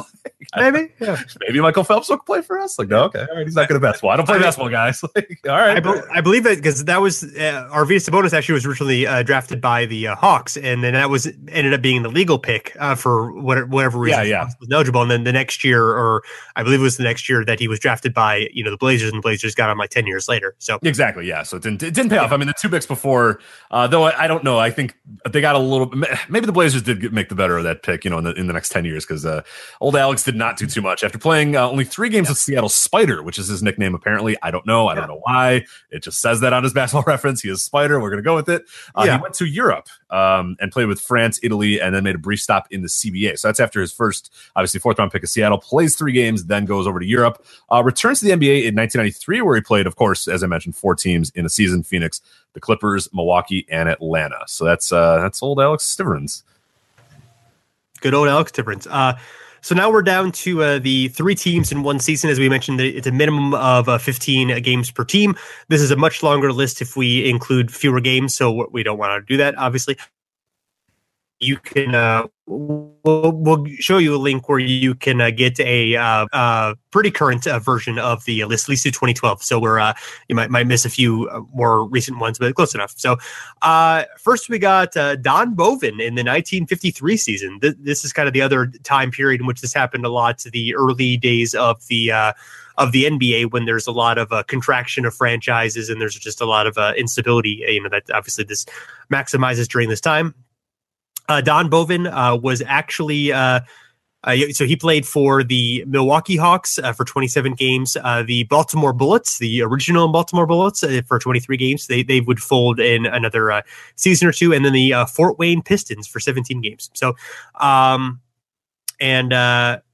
Speaker 1: maybe, yeah.
Speaker 2: maybe Michael Phelps will play for us. Like, no, okay, all right, he's not good at basketball. I don't play I, basketball, guys. Like, all right,
Speaker 1: I, be- I believe that because that was uh, Arvydas Sabonis actually was originally uh, drafted by the uh, Hawks, and then that was ended up being the legal pick uh, for whatever, whatever reason.
Speaker 2: Yeah, yeah.
Speaker 1: Was eligible, and then the next year, or I believe it was the next year that he was drafted by you know the Blazers, and the Blazers got him like ten years later. So
Speaker 2: exactly, yeah. So it didn't it didn't pay yeah. off. I mean, the two picks before, uh, though I, I, don't know. I think they got a little. Maybe the Blazers did make the better of that pick, you know, in the in the next ten years because uh, old Alex did not do too much after playing uh, only three games yeah. with Seattle Spider, which is his nickname. Apparently, I don't know. I don't know why. It just says that on his basketball reference. He is Spider. We're gonna go with it. Uh, yeah. He went to Europe um, and played with France, Italy, and then made a brief stop in the CBA. So that's after his first, obviously, fourth round pick of Seattle. Plays three games, then goes over to Europe. Uh, returns to the NBA in 1993, where he played, of course, as I mentioned, four teams in a season: Phoenix, the Clippers, Milwaukee, and Atlanta. So that's uh, that's old Alex Stivrins.
Speaker 1: Good old Alex Stivrins. Uh, so now we're down to uh, the three teams in one season. As we mentioned, it's a minimum of uh, 15 uh, games per team. This is a much longer list if we include fewer games, so we don't want to do that, obviously. You can uh, we'll, we'll show you a link where you can uh, get a uh, uh, pretty current uh, version of the list, at least to 2012. So we're uh, you might might miss a few more recent ones, but close enough. So first we got Don Boven in the 1953 season. Th- this is kind of the other time period in which this happened a lot. To the early days of the of the NBA when there's a lot of uh, contraction of franchises and there's just a lot of uh, instability. You know that obviously this maximizes during this time. Uh, Don Boven uh, was actually uh, uh, so he played for the Milwaukee Hawks uh, for 27 games. Uh, the Baltimore Bullets, the original Baltimore Bullets, for 23 games. They they would fold in another season or two, and then the Fort Wayne Pistons for 17 games. So, um, and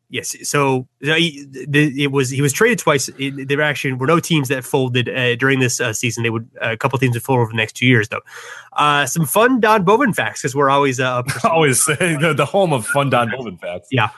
Speaker 1: yes, so uh, he, the, it was he was traded twice. It, there actually were no teams that folded uh, during this uh, season. They would a couple teams would fold over the next two years, though. Uh, some fun Don Bowman facts because we're always uh,
Speaker 2: Always the, the home of fun Don Bowman facts.
Speaker 1: Yeah.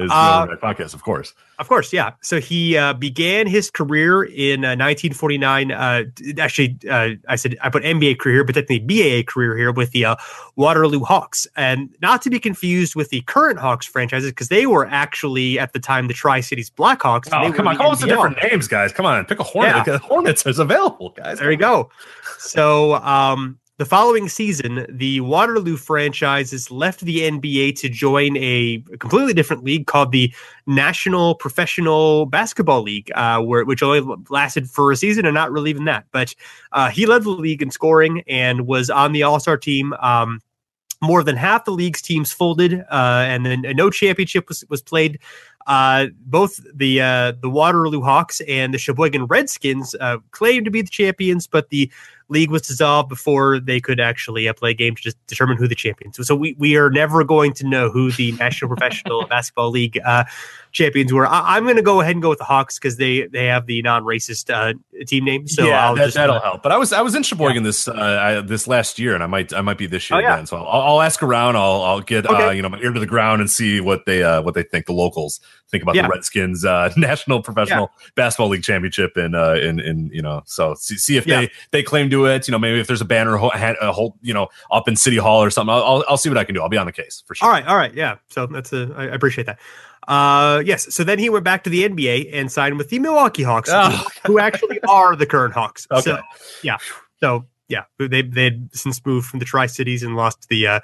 Speaker 2: Is
Speaker 1: Uh,
Speaker 2: the podcast, of course.
Speaker 1: Of course, yeah. So he uh, began his career in uh, 1949. Uh, actually, uh, I said I put NBA career, but technically BAA career here with the uh, Waterloo Hawks, and not to be confused with the current Hawks franchises because they were actually at the time the Tri Cities Blackhawks.
Speaker 2: Oh, come on, call us the different names, guys. Come on, pick a Hornet.
Speaker 1: Yeah.
Speaker 2: Hornets is available, guys.
Speaker 1: There you go. So um, the following season, the Waterloo franchises left the NBA to join a completely different league called the National Professional Basketball League, uh, where which only lasted for a season and not really even that. But uh, he led the league in scoring and was on the All Star team. Um, more than half the league's teams folded, uh, and then no championship was, was played. Uh, both the uh, the Waterloo Hawks and the Sheboygan Redskins uh, claimed to be the champions, but the league was dissolved before they could actually uh, play a game to just determine who the champions. Were. So we we are never going to know who the National Professional Basketball League uh, champions were. I, I'm going to go ahead and go with the Hawks because they they have the non-racist uh, team name. So
Speaker 2: yeah,
Speaker 1: I'll
Speaker 2: that,
Speaker 1: just
Speaker 2: that'll
Speaker 1: uh,
Speaker 2: help. But I was I was in Sheboygan this uh, I, this last year, and I might I might be this year
Speaker 1: Oh, yeah.
Speaker 2: again. So I'll, I'll ask around. I'll I'll get uh,
Speaker 1: Okay.
Speaker 2: you know my ear to the ground and see what they uh, what they think the locals think about
Speaker 1: Yeah.
Speaker 2: the Redskins uh, National Professional Basketball League Championship in uh, in in you know so see, see if
Speaker 1: Yeah.
Speaker 2: they they claim to it. You know maybe if there's a banner a whole you know up in City Hall or something. I'll, I'll I'll see what I can do. I'll be on the case for sure.
Speaker 1: All right, all right, yeah. So that's a I appreciate that. Uh, yes. So then he went back to the NBA and signed with the Milwaukee Hawks,
Speaker 2: Oh.
Speaker 1: who actually are the current Hawks.
Speaker 2: Okay.
Speaker 1: So yeah. So yeah, they they'd since moved from the Tri Cities and lost the uh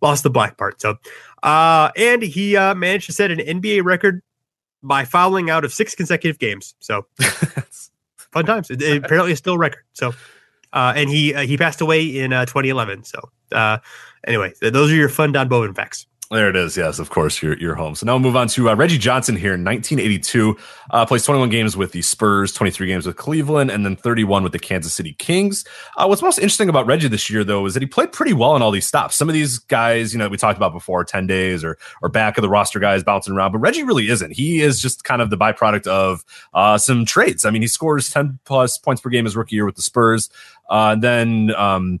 Speaker 1: lost the black part. So uh and he uh managed to set an NBA record by fouling out of six consecutive games. So fun times. It, it apparently is still a record. So uh and he uh, he passed away in uh 2011. So uh anyway, th- those are your fun Don Boven facts.
Speaker 2: There it is. Yes, of course, you're, you're home. So now we'll move on to uh, Reggie Johnson here in 1982. Uh, plays 21 games with the Spurs, 23 games with Cleveland, and then 31 with the Kansas City Kings. Uh, what's most interesting about Reggie this year, though, is that he played pretty well in all these stops. Some of these guys, you know, we talked about before, 10 days or or back of the roster guys bouncing around, but Reggie really isn't. He is just kind of the byproduct of uh, some trades. I mean, he scores 10 plus points per game his rookie year with the Spurs. Uh, then um,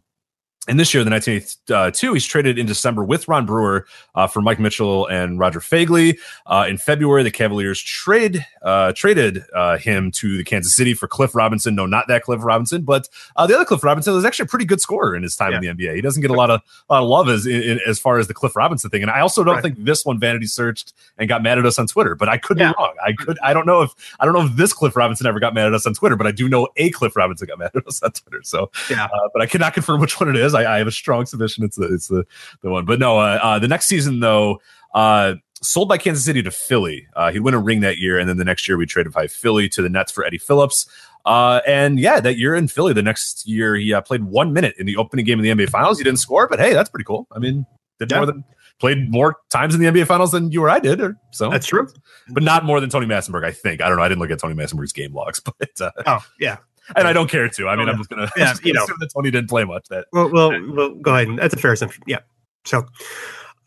Speaker 2: and this year, the 1982, he's traded in December with Ron Brewer uh, for Mike Mitchell and Roger Phegley. Uh, in February, the Cavaliers trade uh, traded uh, him to the Kansas City for Cliff Robinson. No, not that Cliff Robinson, but uh, the other Cliff Robinson was actually a pretty good scorer in his time in the NBA. He doesn't get a lot of, a lot of love as in, as far as the Cliff Robinson thing. And I also don't
Speaker 1: Right.
Speaker 2: think this one vanity searched and got mad at us on Twitter, but I could
Speaker 1: Yeah.
Speaker 2: be wrong. I could. I don't know if I don't know if this Cliff Robinson ever got mad at us on Twitter, but I do know a Cliff Robinson got mad at us on Twitter. So
Speaker 1: Yeah.
Speaker 2: uh, but I cannot confirm which one it is. I, I have a strong suspicion it's the it's the the one. But no, uh, uh, the next season though, uh, sold by Kansas City to Philly. Uh, he'd win a ring that year, and then the next year we traded by Philly to the Nets for Eddie Phillips. Uh, and yeah, that year in Philly, the next year he uh, played one minute in the opening game of the NBA Finals. He didn't score, but hey, that's pretty cool. I mean, did
Speaker 1: Yeah.
Speaker 2: more than played more times in the NBA Finals than you or I did, or so.
Speaker 1: That's true.
Speaker 2: but not more than Tony Massenberg. I think I don't know. I didn't look at Tony Massenberg's game logs, but uh,
Speaker 1: Oh yeah.
Speaker 2: And I don't care to. I mean, I'm just gonna,
Speaker 1: Yeah,
Speaker 2: just gonna
Speaker 1: know.
Speaker 2: assume that Tony didn't play much. That
Speaker 1: Well, well, well, go ahead. That's a fair assumption. Yeah. So,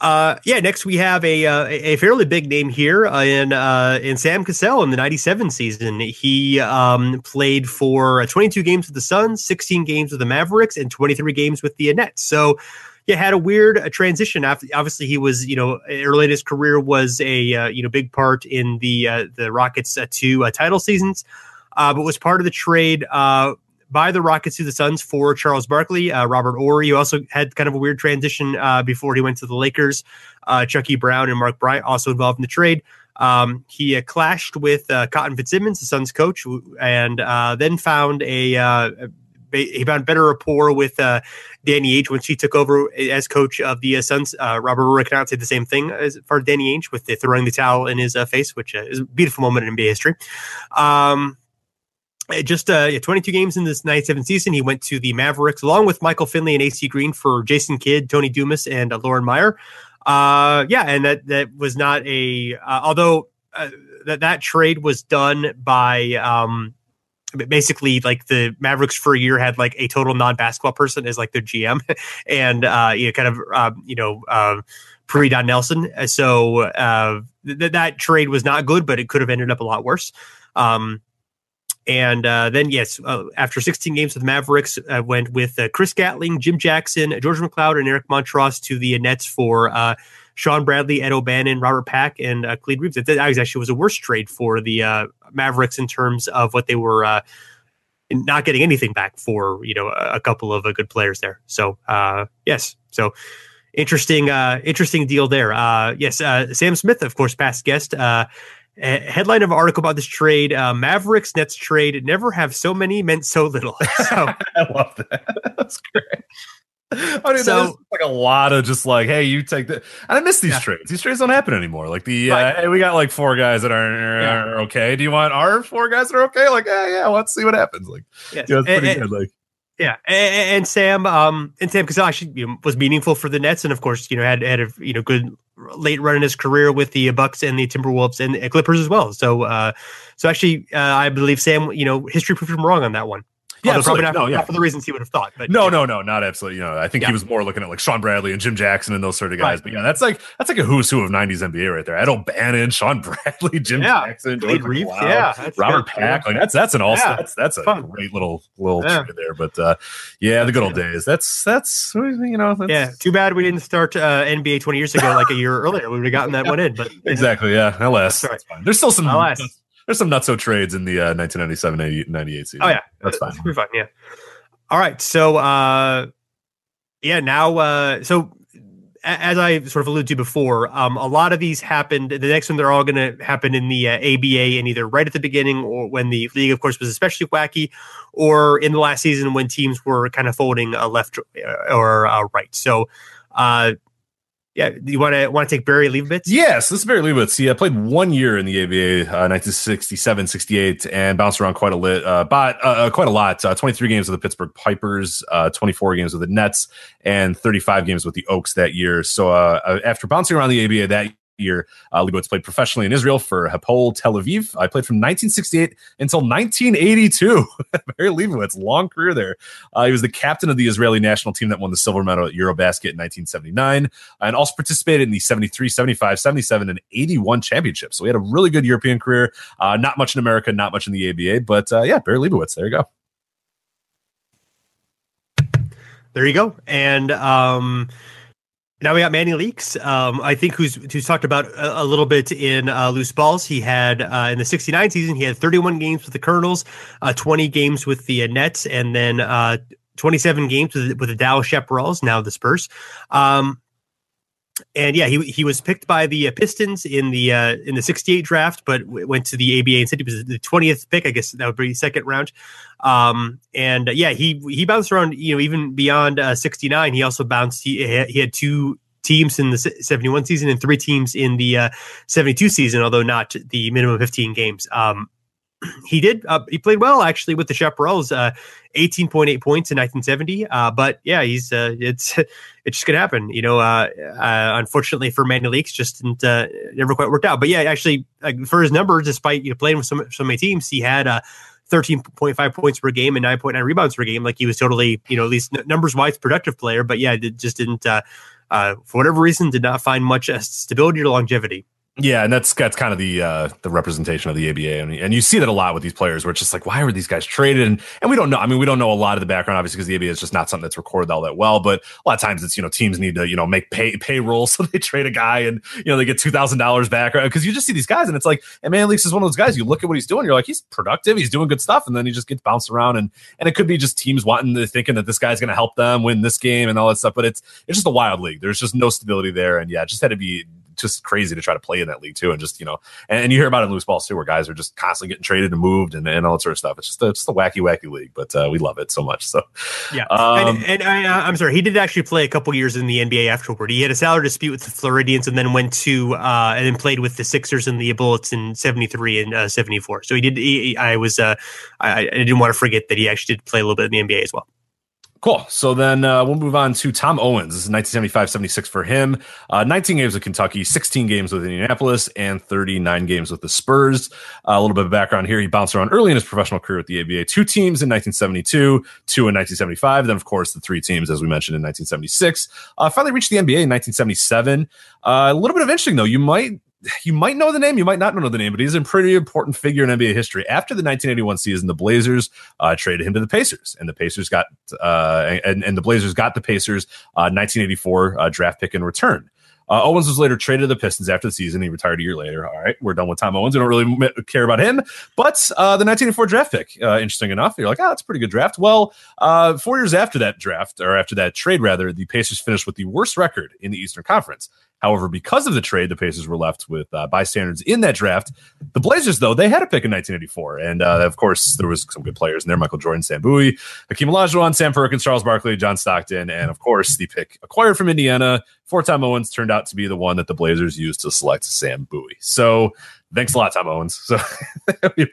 Speaker 1: uh, yeah. Next, we have a uh, a fairly big name here uh, in uh, in Sam Cassell in the '97 season. He um, played for uh, 22 games with the Suns, 16 games with the Mavericks, and 23 games with the Nets. So. Yeah, had a weird uh, transition. After, obviously, he was, you know, early in his career was a, uh, you know, big part in the uh, the Rockets' uh, two uh, title seasons, uh, but was part of the trade uh, by the Rockets to the Suns for Charles Barkley. Uh, Robert Horry You also had kind of a weird transition uh, before he went to the Lakers. Uh, Chucky Brown and Mark Bryant also involved in the trade. Um, he uh, clashed with Cotton Fitzsimmons, the Suns coach, and then found a he found better rapport with uh, Danny Ainge when she took over as coach of the uh, Suns. Uh, Robert Horry cannot say the same thing as as Danny Ainge with the throwing the towel in his face, which is a beautiful moment in NBA history. Um, just uh, 22 games in this 97 season. He went to the Mavericks along with Michael Finley and AC Green for Jason Kidd, Tony Dumas, and uh, Loren Meyer. Uh, yeah, and that that was not a uh, although uh, that that trade was done by um, basically like the Mavericks for a year had like a total non basketball person as like their GM, and uh, you know kind of uh, you know. Uh, pre Don Nelson, so uh, th- that trade was not good, but it could have ended up a lot worse. Um, and uh, then, yes, uh, after 16 games with Mavericks, uh, went with uh, Chris Gatling, Jim Jackson, George McCloud, and Eric Montross to the Nets for uh, Shawn Bradley, Ed O'Bannon, Robert Pack, and uh, Reeves. That actually was a worse trade for the uh, Mavericks in terms of what they were not getting anything back for. You know, a, couple of good players there. So yes, so interesting, uh, interesting deal there. Uh, yes, Sam Smith, of course, past guest. Uh, headline of article about this trade: uh, Mavericks Nets trade never have so many meant so little. So,
Speaker 2: I love that. That's great. I mean, so, like a lot of just like, hey, you take the. And I miss these yeah. trades. These trades don't happen anymore. Like the, uh, right. uh, hey, we got like four guys that are, are, yeah. okay. Do you want our four guys that are okay? Like, yeah, yeah, let's see what happens. Like, yes. yeah, it's pretty and, good. Like,
Speaker 1: yeah, and, and, Sam, um, and Sam, because actually you know, was meaningful for the Nets, and of course, you know, had had a you know good late run in his career with the Bucks and the Timberwolves and the Clippers as well. So, uh, so actually, uh, I believe Sam, you know, history proved him wrong on that one.
Speaker 2: Yeah, probably not,
Speaker 1: no, yeah. not, for the reasons he would have thought. But
Speaker 2: no, yeah. no, no, not absolutely. You know, I think yeah. he was more looking at like Shawn Bradley and Jim Jackson and those sort of guys. Right. But yeah, that's like that's like a who's who of '90s NBA right there. Ed O'Bannon, Shawn Bradley, Jim Jackson, George Reeves, yeah, Robert Pack. Like that's that's an all. That's that's a Fun. great little little trade there. But uh, yeah, the good old days. That's that's you know. That's,
Speaker 1: yeah, too bad we didn't start uh, NBA 20 years ago, like a year earlier. We would have gotten that one in. But
Speaker 2: exactly, yeah. Alas, right. there's still some. Alas. There's some not so trades in the uh, 1997 98 season.
Speaker 1: Oh yeah,
Speaker 2: that's fine.
Speaker 1: Fine. Yeah. All right. So, uh, yeah, now, uh, so as I sort of alluded to before, um, a lot of these happened. The next one, they're all going to happen in the uh, ABA and either right at the beginning or when the league, of course, was especially wacky, or in the last season when teams were kind of folding uh, left or uh, right. So, uh, yeah, you want to want to take Barry Leibowitz?
Speaker 2: Yes, this is Barry Leibowitz. He uh, played one year in the ABA, uh, 1967, 68, and bounced around quite a lit, uh, but uh, uh quite a lot. Uh, 23 games with the Pittsburgh Pipers, uh, 24 games with the Nets, and 35 games with the Oaks that year. So after bouncing around the ABA that year. Uh, Leibowitz played professionally in Israel for Hapoel Tel Aviv. I played from 1968 until 1982. Barry Leibowitz, long career there. Uh, he was the captain of the Israeli national team that won the silver medal at Eurobasket in 1979 and also participated in the 73, 75, 77, and 81 championships. So he had a really good European career. Uh, not much in America, not much in the ABA, but uh, yeah, Barry Leibowitz. There you go.
Speaker 1: There you go. And um, now we got Manny Leaks. Um, I think who's who's talked about a, a little bit in uh, loose balls. He had uh, in the '69 season he had 31 games with the Colonels, uh, 20 games with the Nets, and then uh, 27 games with, with the Dallas Chaparrals. Now the Spurs. Um, and yeah, he he was picked by the uh, Pistons in the in the '68 draft, but w- went to the ABA and said he was the 20th pick. I guess that would be second round. Um, and uh, yeah, he he bounced around. You know, even beyond uh, 69, he also bounced. He he had two teams in the 71 season and three teams in the uh, 72 season, although not the minimum 15 games. Um, he did. Uh, he played well actually with the Chaparrals. Uh, 18.8 points in 1970. Uh, but yeah, he's uh, it's it's just gonna happen. You know, uh, uh, unfortunately for Manny Leaks, just didn't never quite worked out. But yeah, actually, like, for his numbers, despite you know playing with so, so many teams, he had uh, 13.5 points per game and 9.9 rebounds per game. Like he was totally, you know, at least numbers wise productive player. But yeah, it just didn't, for whatever reason, did not find much stability or longevity.
Speaker 2: Yeah, and that's that's kind of the uh, the representation of the ABA, and, and you see that a lot with these players, where it's just like, why were these guys traded? And and we don't know. I mean, we don't know a lot of the background, obviously, because the ABA is just not something that's recorded all that well. But a lot of times, it's you know teams need to you know make pay payroll, so they trade a guy, and you know they get two thousand dollars back, because you just see these guys, and it's like, and Man Leaks is one of those guys. You look at what he's doing, you're like, he's productive, he's doing good stuff, and then he just gets bounced around, and and it could be just teams wanting to thinking that this guy's going to help them win this game and all that stuff. But it's it's just a wild league. There's just no stability there, and yeah, just had to be just crazy to try to play in that league too. And just, you know, and, and you hear about it in loose balls too, where guys are just constantly getting traded and moved and, and all that sort of stuff. It's just a, just a wacky, wacky league, but uh, we love it so much. So,
Speaker 1: yeah. Um, and, and I, am sorry, he did actually play a couple years in the NBA afterward. He had a salary dispute with the Floridians and then went to, uh, and then played with the Sixers and the Bullets in 73 and uh, 74. So he did, he, I was, uh, I, I didn't want to forget that he actually did play a little bit in the NBA as well.
Speaker 2: Cool. So then uh, we'll move on to Tom Owens. This is 1975 76 for him. Uh, 19 games with Kentucky, 16 games with Indianapolis, and 39 games with the Spurs. Uh, a little bit of background here. He bounced around early in his professional career with the ABA. Two teams in 1972, two in 1975. Then, of course, the three teams, as we mentioned, in 1976. Uh, finally reached the NBA in 1977. Uh, a little bit of interesting, though. You might you might know the name, you might not know the name, but he's a pretty important figure in NBA history. After the 1981 season, the Blazers uh, traded him to the Pacers, and the Pacers got uh, and, and the Blazers got the Pacers uh, 1984 uh, draft pick in return. Uh, Owens was later traded to the Pistons after the season. He retired a year later. All right, we're done with Tom Owens. We don't really care about him. But uh, the 1984 draft pick, interesting enough, you're like, oh, that's a pretty good draft. Well, four years after that draft, or after that trade, rather, the Pacers finished with the worst record in the Eastern Conference. However, because of the trade, the Pacers were left with uh, bystanders in that draft. The Blazers, though, they had a pick in 1984, and uh, of course, there was some good players in there: Michael Jordan, Sam Bowie, Hakeem Olajuwon, Sam Perkins, Charles Barkley, John Stockton, and of course, the pick acquired from Indiana, four-time Owens, turned out to be the one that the Blazers used to select Sam Bowie. So, thanks a lot, Tom Owens. So.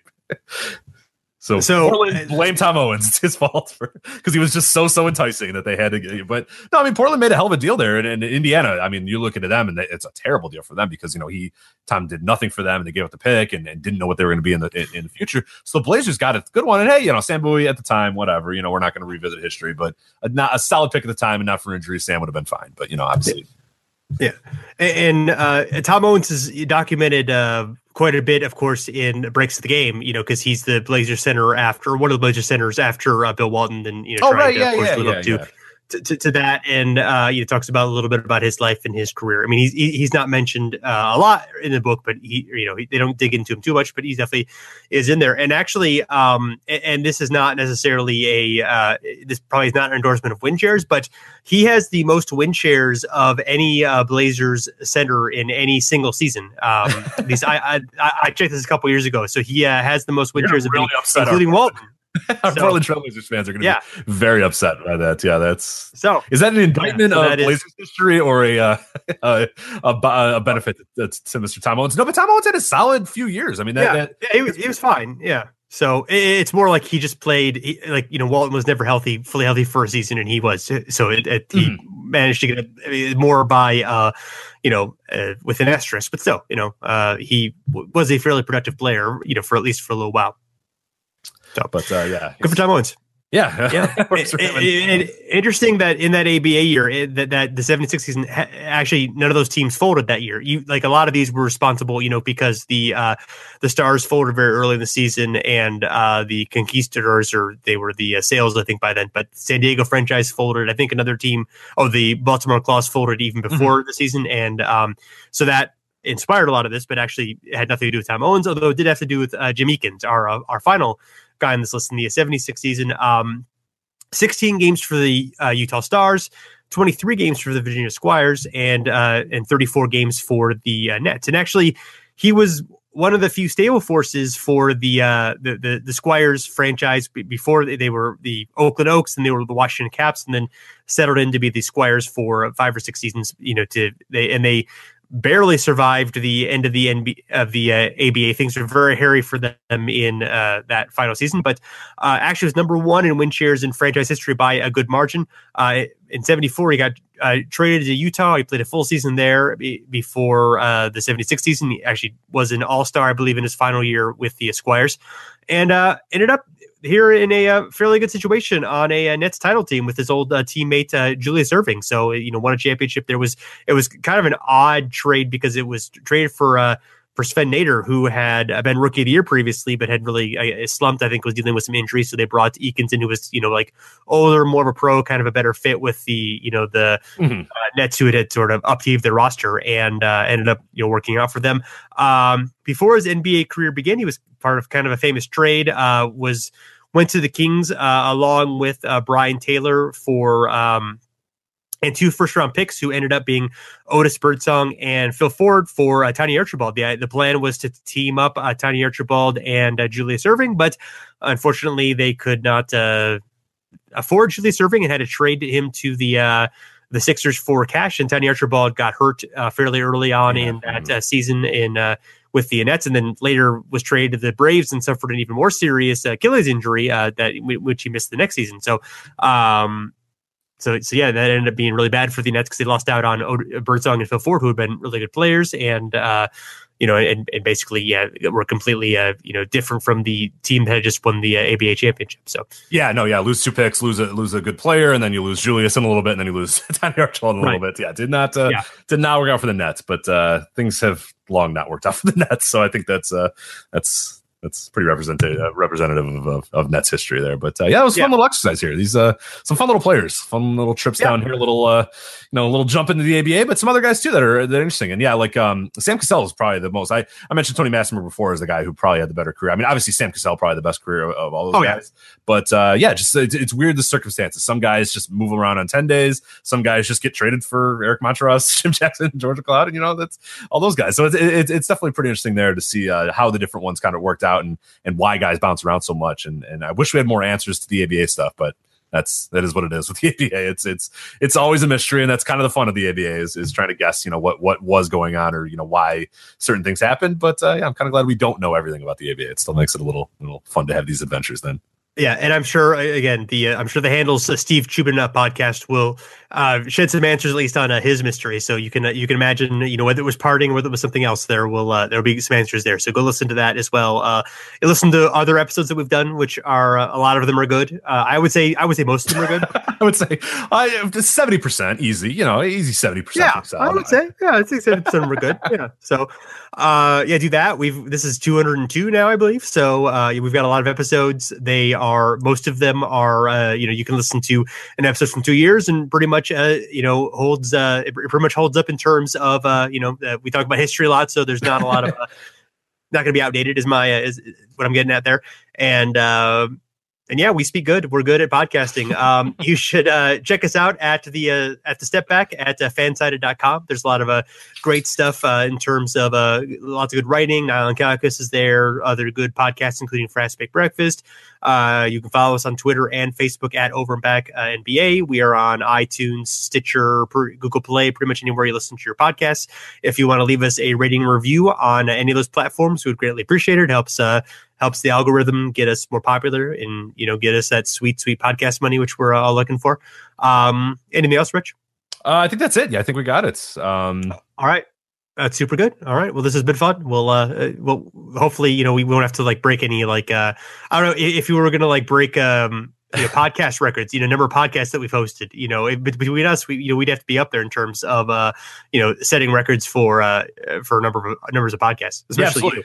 Speaker 2: So, so Portland blame Tom Owens. It's his fault because he was just so so enticing that they had to. Get, but no, I mean Portland made a hell of a deal there, and, and Indiana. I mean, you look into them, and it's a terrible deal for them because you know he Tom did nothing for them, and they gave up the pick, and, and didn't know what they were going to be in the in, in, the future. So the Blazers got a good one, and hey, you know Sam Bowie at the time, whatever. You know we're not going to revisit history, but a, not a solid pick at the time, and not for injury, Sam would have been fine. But you know obviously.
Speaker 1: Yeah, and uh, Tom Owens is documented uh, quite a bit, of course, in breaks of the game. You know, because he's the Blazer center after one of the Blazer centers after uh, Bill Walton, and you know,
Speaker 2: oh, trying right, to, yeah, of course, yeah, live yeah, up to.
Speaker 1: To, to, to, that, and uh, you know, talks about a little bit about his life and his career. I mean, he's he's not mentioned uh, a lot in the book, but he, you know, he, they don't dig into him too much, but he definitely is in there. And actually, um, and, and this is not necessarily a uh, this probably is not an endorsement of win shares, but he has the most win shares of any uh, Blazers center in any single season. Um, at least I, I, I checked this a couple years ago, so he uh, has the most win You're shares really of any, including Walton.
Speaker 2: Our so, Portland Trailblazers fans are going to yeah. be very upset by that. Yeah, that's so. Is that an indictment yeah, so of Blazers is, history or a uh, a, a, a, benefit to, to Mr. Tom Owens? No, but Tom Owens had a solid few years. I mean, that,
Speaker 1: yeah,
Speaker 2: that,
Speaker 1: yeah he, was, he was fine. Yeah. So it's more like he just played he, like you know Walton was never healthy, fully healthy for a season, and he was. So it, it, he mm-hmm. managed to get it more by uh, you know uh, with an asterisk, but still, you know, uh, he w- was a fairly productive player, you know, for at least for a little while.
Speaker 2: So, but uh, yeah,
Speaker 1: good for Tom Owens.
Speaker 2: Yeah,
Speaker 1: yeah. it, it, it, interesting that in that ABA year, that, that the 76 season, actually none of those teams folded that year. You like a lot of these were responsible, you know, because the uh, the Stars folded very early in the season, and uh, the Conquistadors, or they were the uh, Sails, I think by then. But San Diego franchise folded. I think another team, oh, the Baltimore Claws folded even mm-hmm. before mm-hmm. the season, and um, so that inspired a lot of this, but actually had nothing to do with Tom Owens, although it did have to do with uh, Jim Eakins, our uh, our final guy on this list in the 76 season. Um, 16 games for the uh, Utah Stars, 23 games for the Virginia Squires, and uh, and 34 games for the uh, Nets. And actually, he was one of the few stable forces for the uh, the, the, the Squires franchise before they were the Oakland Oaks and they were the Washington Caps, and then settled in to be the Squires for five or six seasons. You know, to they and they barely survived the end of the NB, of the uh, ABA. Things were very hairy for them in uh, that final season, but uh, actually was number one in win shares in franchise history by a good margin. Uh, in '74, he got uh, traded to Utah. He played a full season there before uh, the '76 season. He actually was an All Star, I believe, in his final year with the Squires, and ended up here in a uh, fairly good situation on a, a, Nets title team with his old uh, teammate uh, Julius Erving. So you know, won a championship. There was it was kind of an odd trade because it was traded for uh, for Sven Nater, who had uh, been rookie of the year previously, but had really uh, slumped. I think was dealing with some injuries, so they brought Eakins in, who was you know like older, more of a pro, kind of a better fit with the you know the mm-hmm. uh, Nets who had, had sort of upheaved their roster and uh, ended up you know working out for them. Um, before his NBA career began, he was part of kind of a famous trade. Uh, was went to the Kings uh, along with Brian Taylor for. Um, and two first round picks who ended up being Otis Birdsong and Phil Ford for uh, Tiny Archibald. The, the plan was to team up uh, Tiny Archibald and uh, Julius Erving, but unfortunately they could not uh, afford Julius Erving and had to trade him to the uh, the Sixers for cash. And Tiny Archibald got hurt uh, fairly early on yeah. in that uh, season in with the Nets, and then later was traded to the Braves and suffered an even more serious Achilles injury that which he missed the next season. So. Um, so, so yeah, that ended up being really bad for the Nets because they lost out on Birdsong and Phil Ford, who had been really good players, and uh, you know, and, and basically, yeah, were completely, uh, you know, different from the team that had just won the uh, ABA championship. So,
Speaker 2: yeah, no, yeah, lose two picks, lose a lose a good player, and then you lose Julius in a little bit, and then you lose Tiny Archibald in a right. little bit. Yeah, did not, uh, yeah. did not work out for the Nets, but uh, things have long not worked out for the Nets. So I think that's uh, that's that's pretty representative uh, representative of, of, of, Nets history there. But uh, yeah, it was a yeah. fun little exercise here. These uh, some fun little players, fun little trips yeah. down here, little uh, you know, a little jump into the ABA, but some other guys too that are that are interesting. And yeah, like um, Sam Cassell is probably the most. I, I mentioned Tony Massimo before as the guy who probably had the better career. I mean, obviously Sam Cassell probably the best career of, of all those oh, guys. Yeah. But uh, yeah, just it's, it's, weird the circumstances. Some guys just move around on ten days. Some guys just get traded for Eric Montross, Jim Jackson, George McCloud, and you know that's all those guys. So it's it's, it's definitely pretty interesting there to see uh, how the different ones kind of worked out and and why why guys bounce around so much. And and I wish we had more answers to the ABA stuff, but that's that is what it is with the ABA. It's it's it's always a mystery, and that's kind of the fun of the ABA is, is trying to guess, you know, what what was going on or you know why certain things happened. But uh, yeah, I'm kind of glad we don't know everything about the ABA. It still makes it a little little fun to have these adventures then.
Speaker 1: Yeah, and I'm sure again the uh, I'm sure the handles uh, Steve Chubin uh, podcast will uh, shed some answers at least on uh, his mystery. So you can uh, you can imagine you know whether it was parting or whether it was something else. There will uh, there'll be some answers there. So go listen to that as well. Uh, listen to other episodes that we've done, which are a lot of them are good. I would say I would say most of them are good.
Speaker 2: I would say seventy percent easy. You know, easy seventy percent.
Speaker 1: Yeah, I would say yeah, I think seventy percent are good. Yeah, so uh, yeah, do that. We've this is 202 now, I believe. So uh, we've got a lot of episodes. They are most of them are uh, you know you can listen to an episode from two years and pretty much uh, you know holds uh, it pretty much holds up in terms of uh, you know uh, we talk about history a lot, so there's not a lot of uh, not going to be outdated is my uh, is what I'm getting at there. And uh, and yeah, we speak good. We're good at podcasting. Um, you should uh, check us out at the uh, at the step back at uh, fansided.com. There's a lot of uh, great stuff uh, in terms of uh, lots of good writing. Nylon Calculus is there. Other good podcasts, including Fast Break Breakfast. Uh, you can follow us on Twitter and Facebook at Over and Back uh, NBA. We are on iTunes, Stitcher, Google Play, pretty much anywhere you listen to your podcasts. If you want to leave us a rating review on any of those platforms, we would greatly appreciate it. It helps uh, helps the algorithm get us more popular and you know get us that sweet sweet podcast money which we're all looking for. Um anything else rich?
Speaker 2: Uh, i think that's it. Yeah i think we got it. Um
Speaker 1: all right. That's super good. All right. Well this has been fun. We'll uh, uh well hopefully you know we won't have to like break any like uh i don't know if you were gonna like break um you know, podcast records, you know, number of podcasts that we've hosted, you know, it, between us, we, you know, we'd have to be up there in terms of, uh, you know, setting records for, uh, for a number of numbers of podcasts, especially yeah,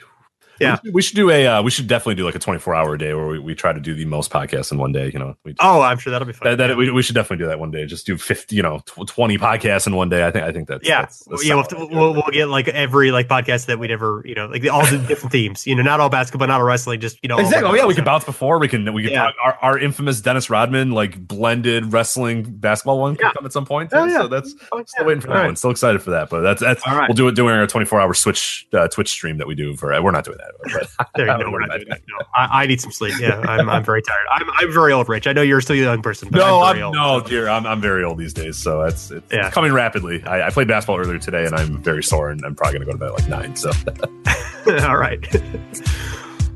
Speaker 2: yeah, we should do a. Uh, we should definitely do like a twenty four hour day where we, we try to do the most podcasts in one day. You know. We,
Speaker 1: oh, I'm sure that'll be fun.
Speaker 2: That, that we, we should definitely do that one day. Just do fifty, you know, twenty podcasts in one day. I think I think that's
Speaker 1: yeah,
Speaker 2: that's,
Speaker 1: that's yeah. We'll, to, we'll, we'll, get like every like podcast that we'd ever you know like all the different themes. You know, not all basketball, not all wrestling, just you know.
Speaker 2: Exactly. Oh yeah, we can bounce before. We can we can yeah. our, our infamous Dennis Rodman like blended wrestling basketball one yeah. come at some point. Oh, yeah. So that's oh, still waiting for that right. one. Still excited for that. But that's that's all right. we'll do it during our twenty four hour Switch uh, Twitch stream that we do for. We're not doing that. But,
Speaker 1: no, we're not doing that. No, I, I, need some sleep. Yeah, I'm, I'm very tired. I'm, I'm very old, Rich. I know you're still a young person.
Speaker 2: no,
Speaker 1: I'm,
Speaker 2: I'm no, dear. I'm, I'm very old these days, so it's, it's, yeah. it's coming rapidly. I, I, played basketball earlier today, and I'm very sore, and I'm probably going to go to bed at like nine. So,
Speaker 1: all right,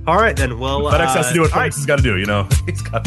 Speaker 1: all right then. Well,
Speaker 2: FedEx uh, has to do what FedEx right. has got to do. You know, he's got.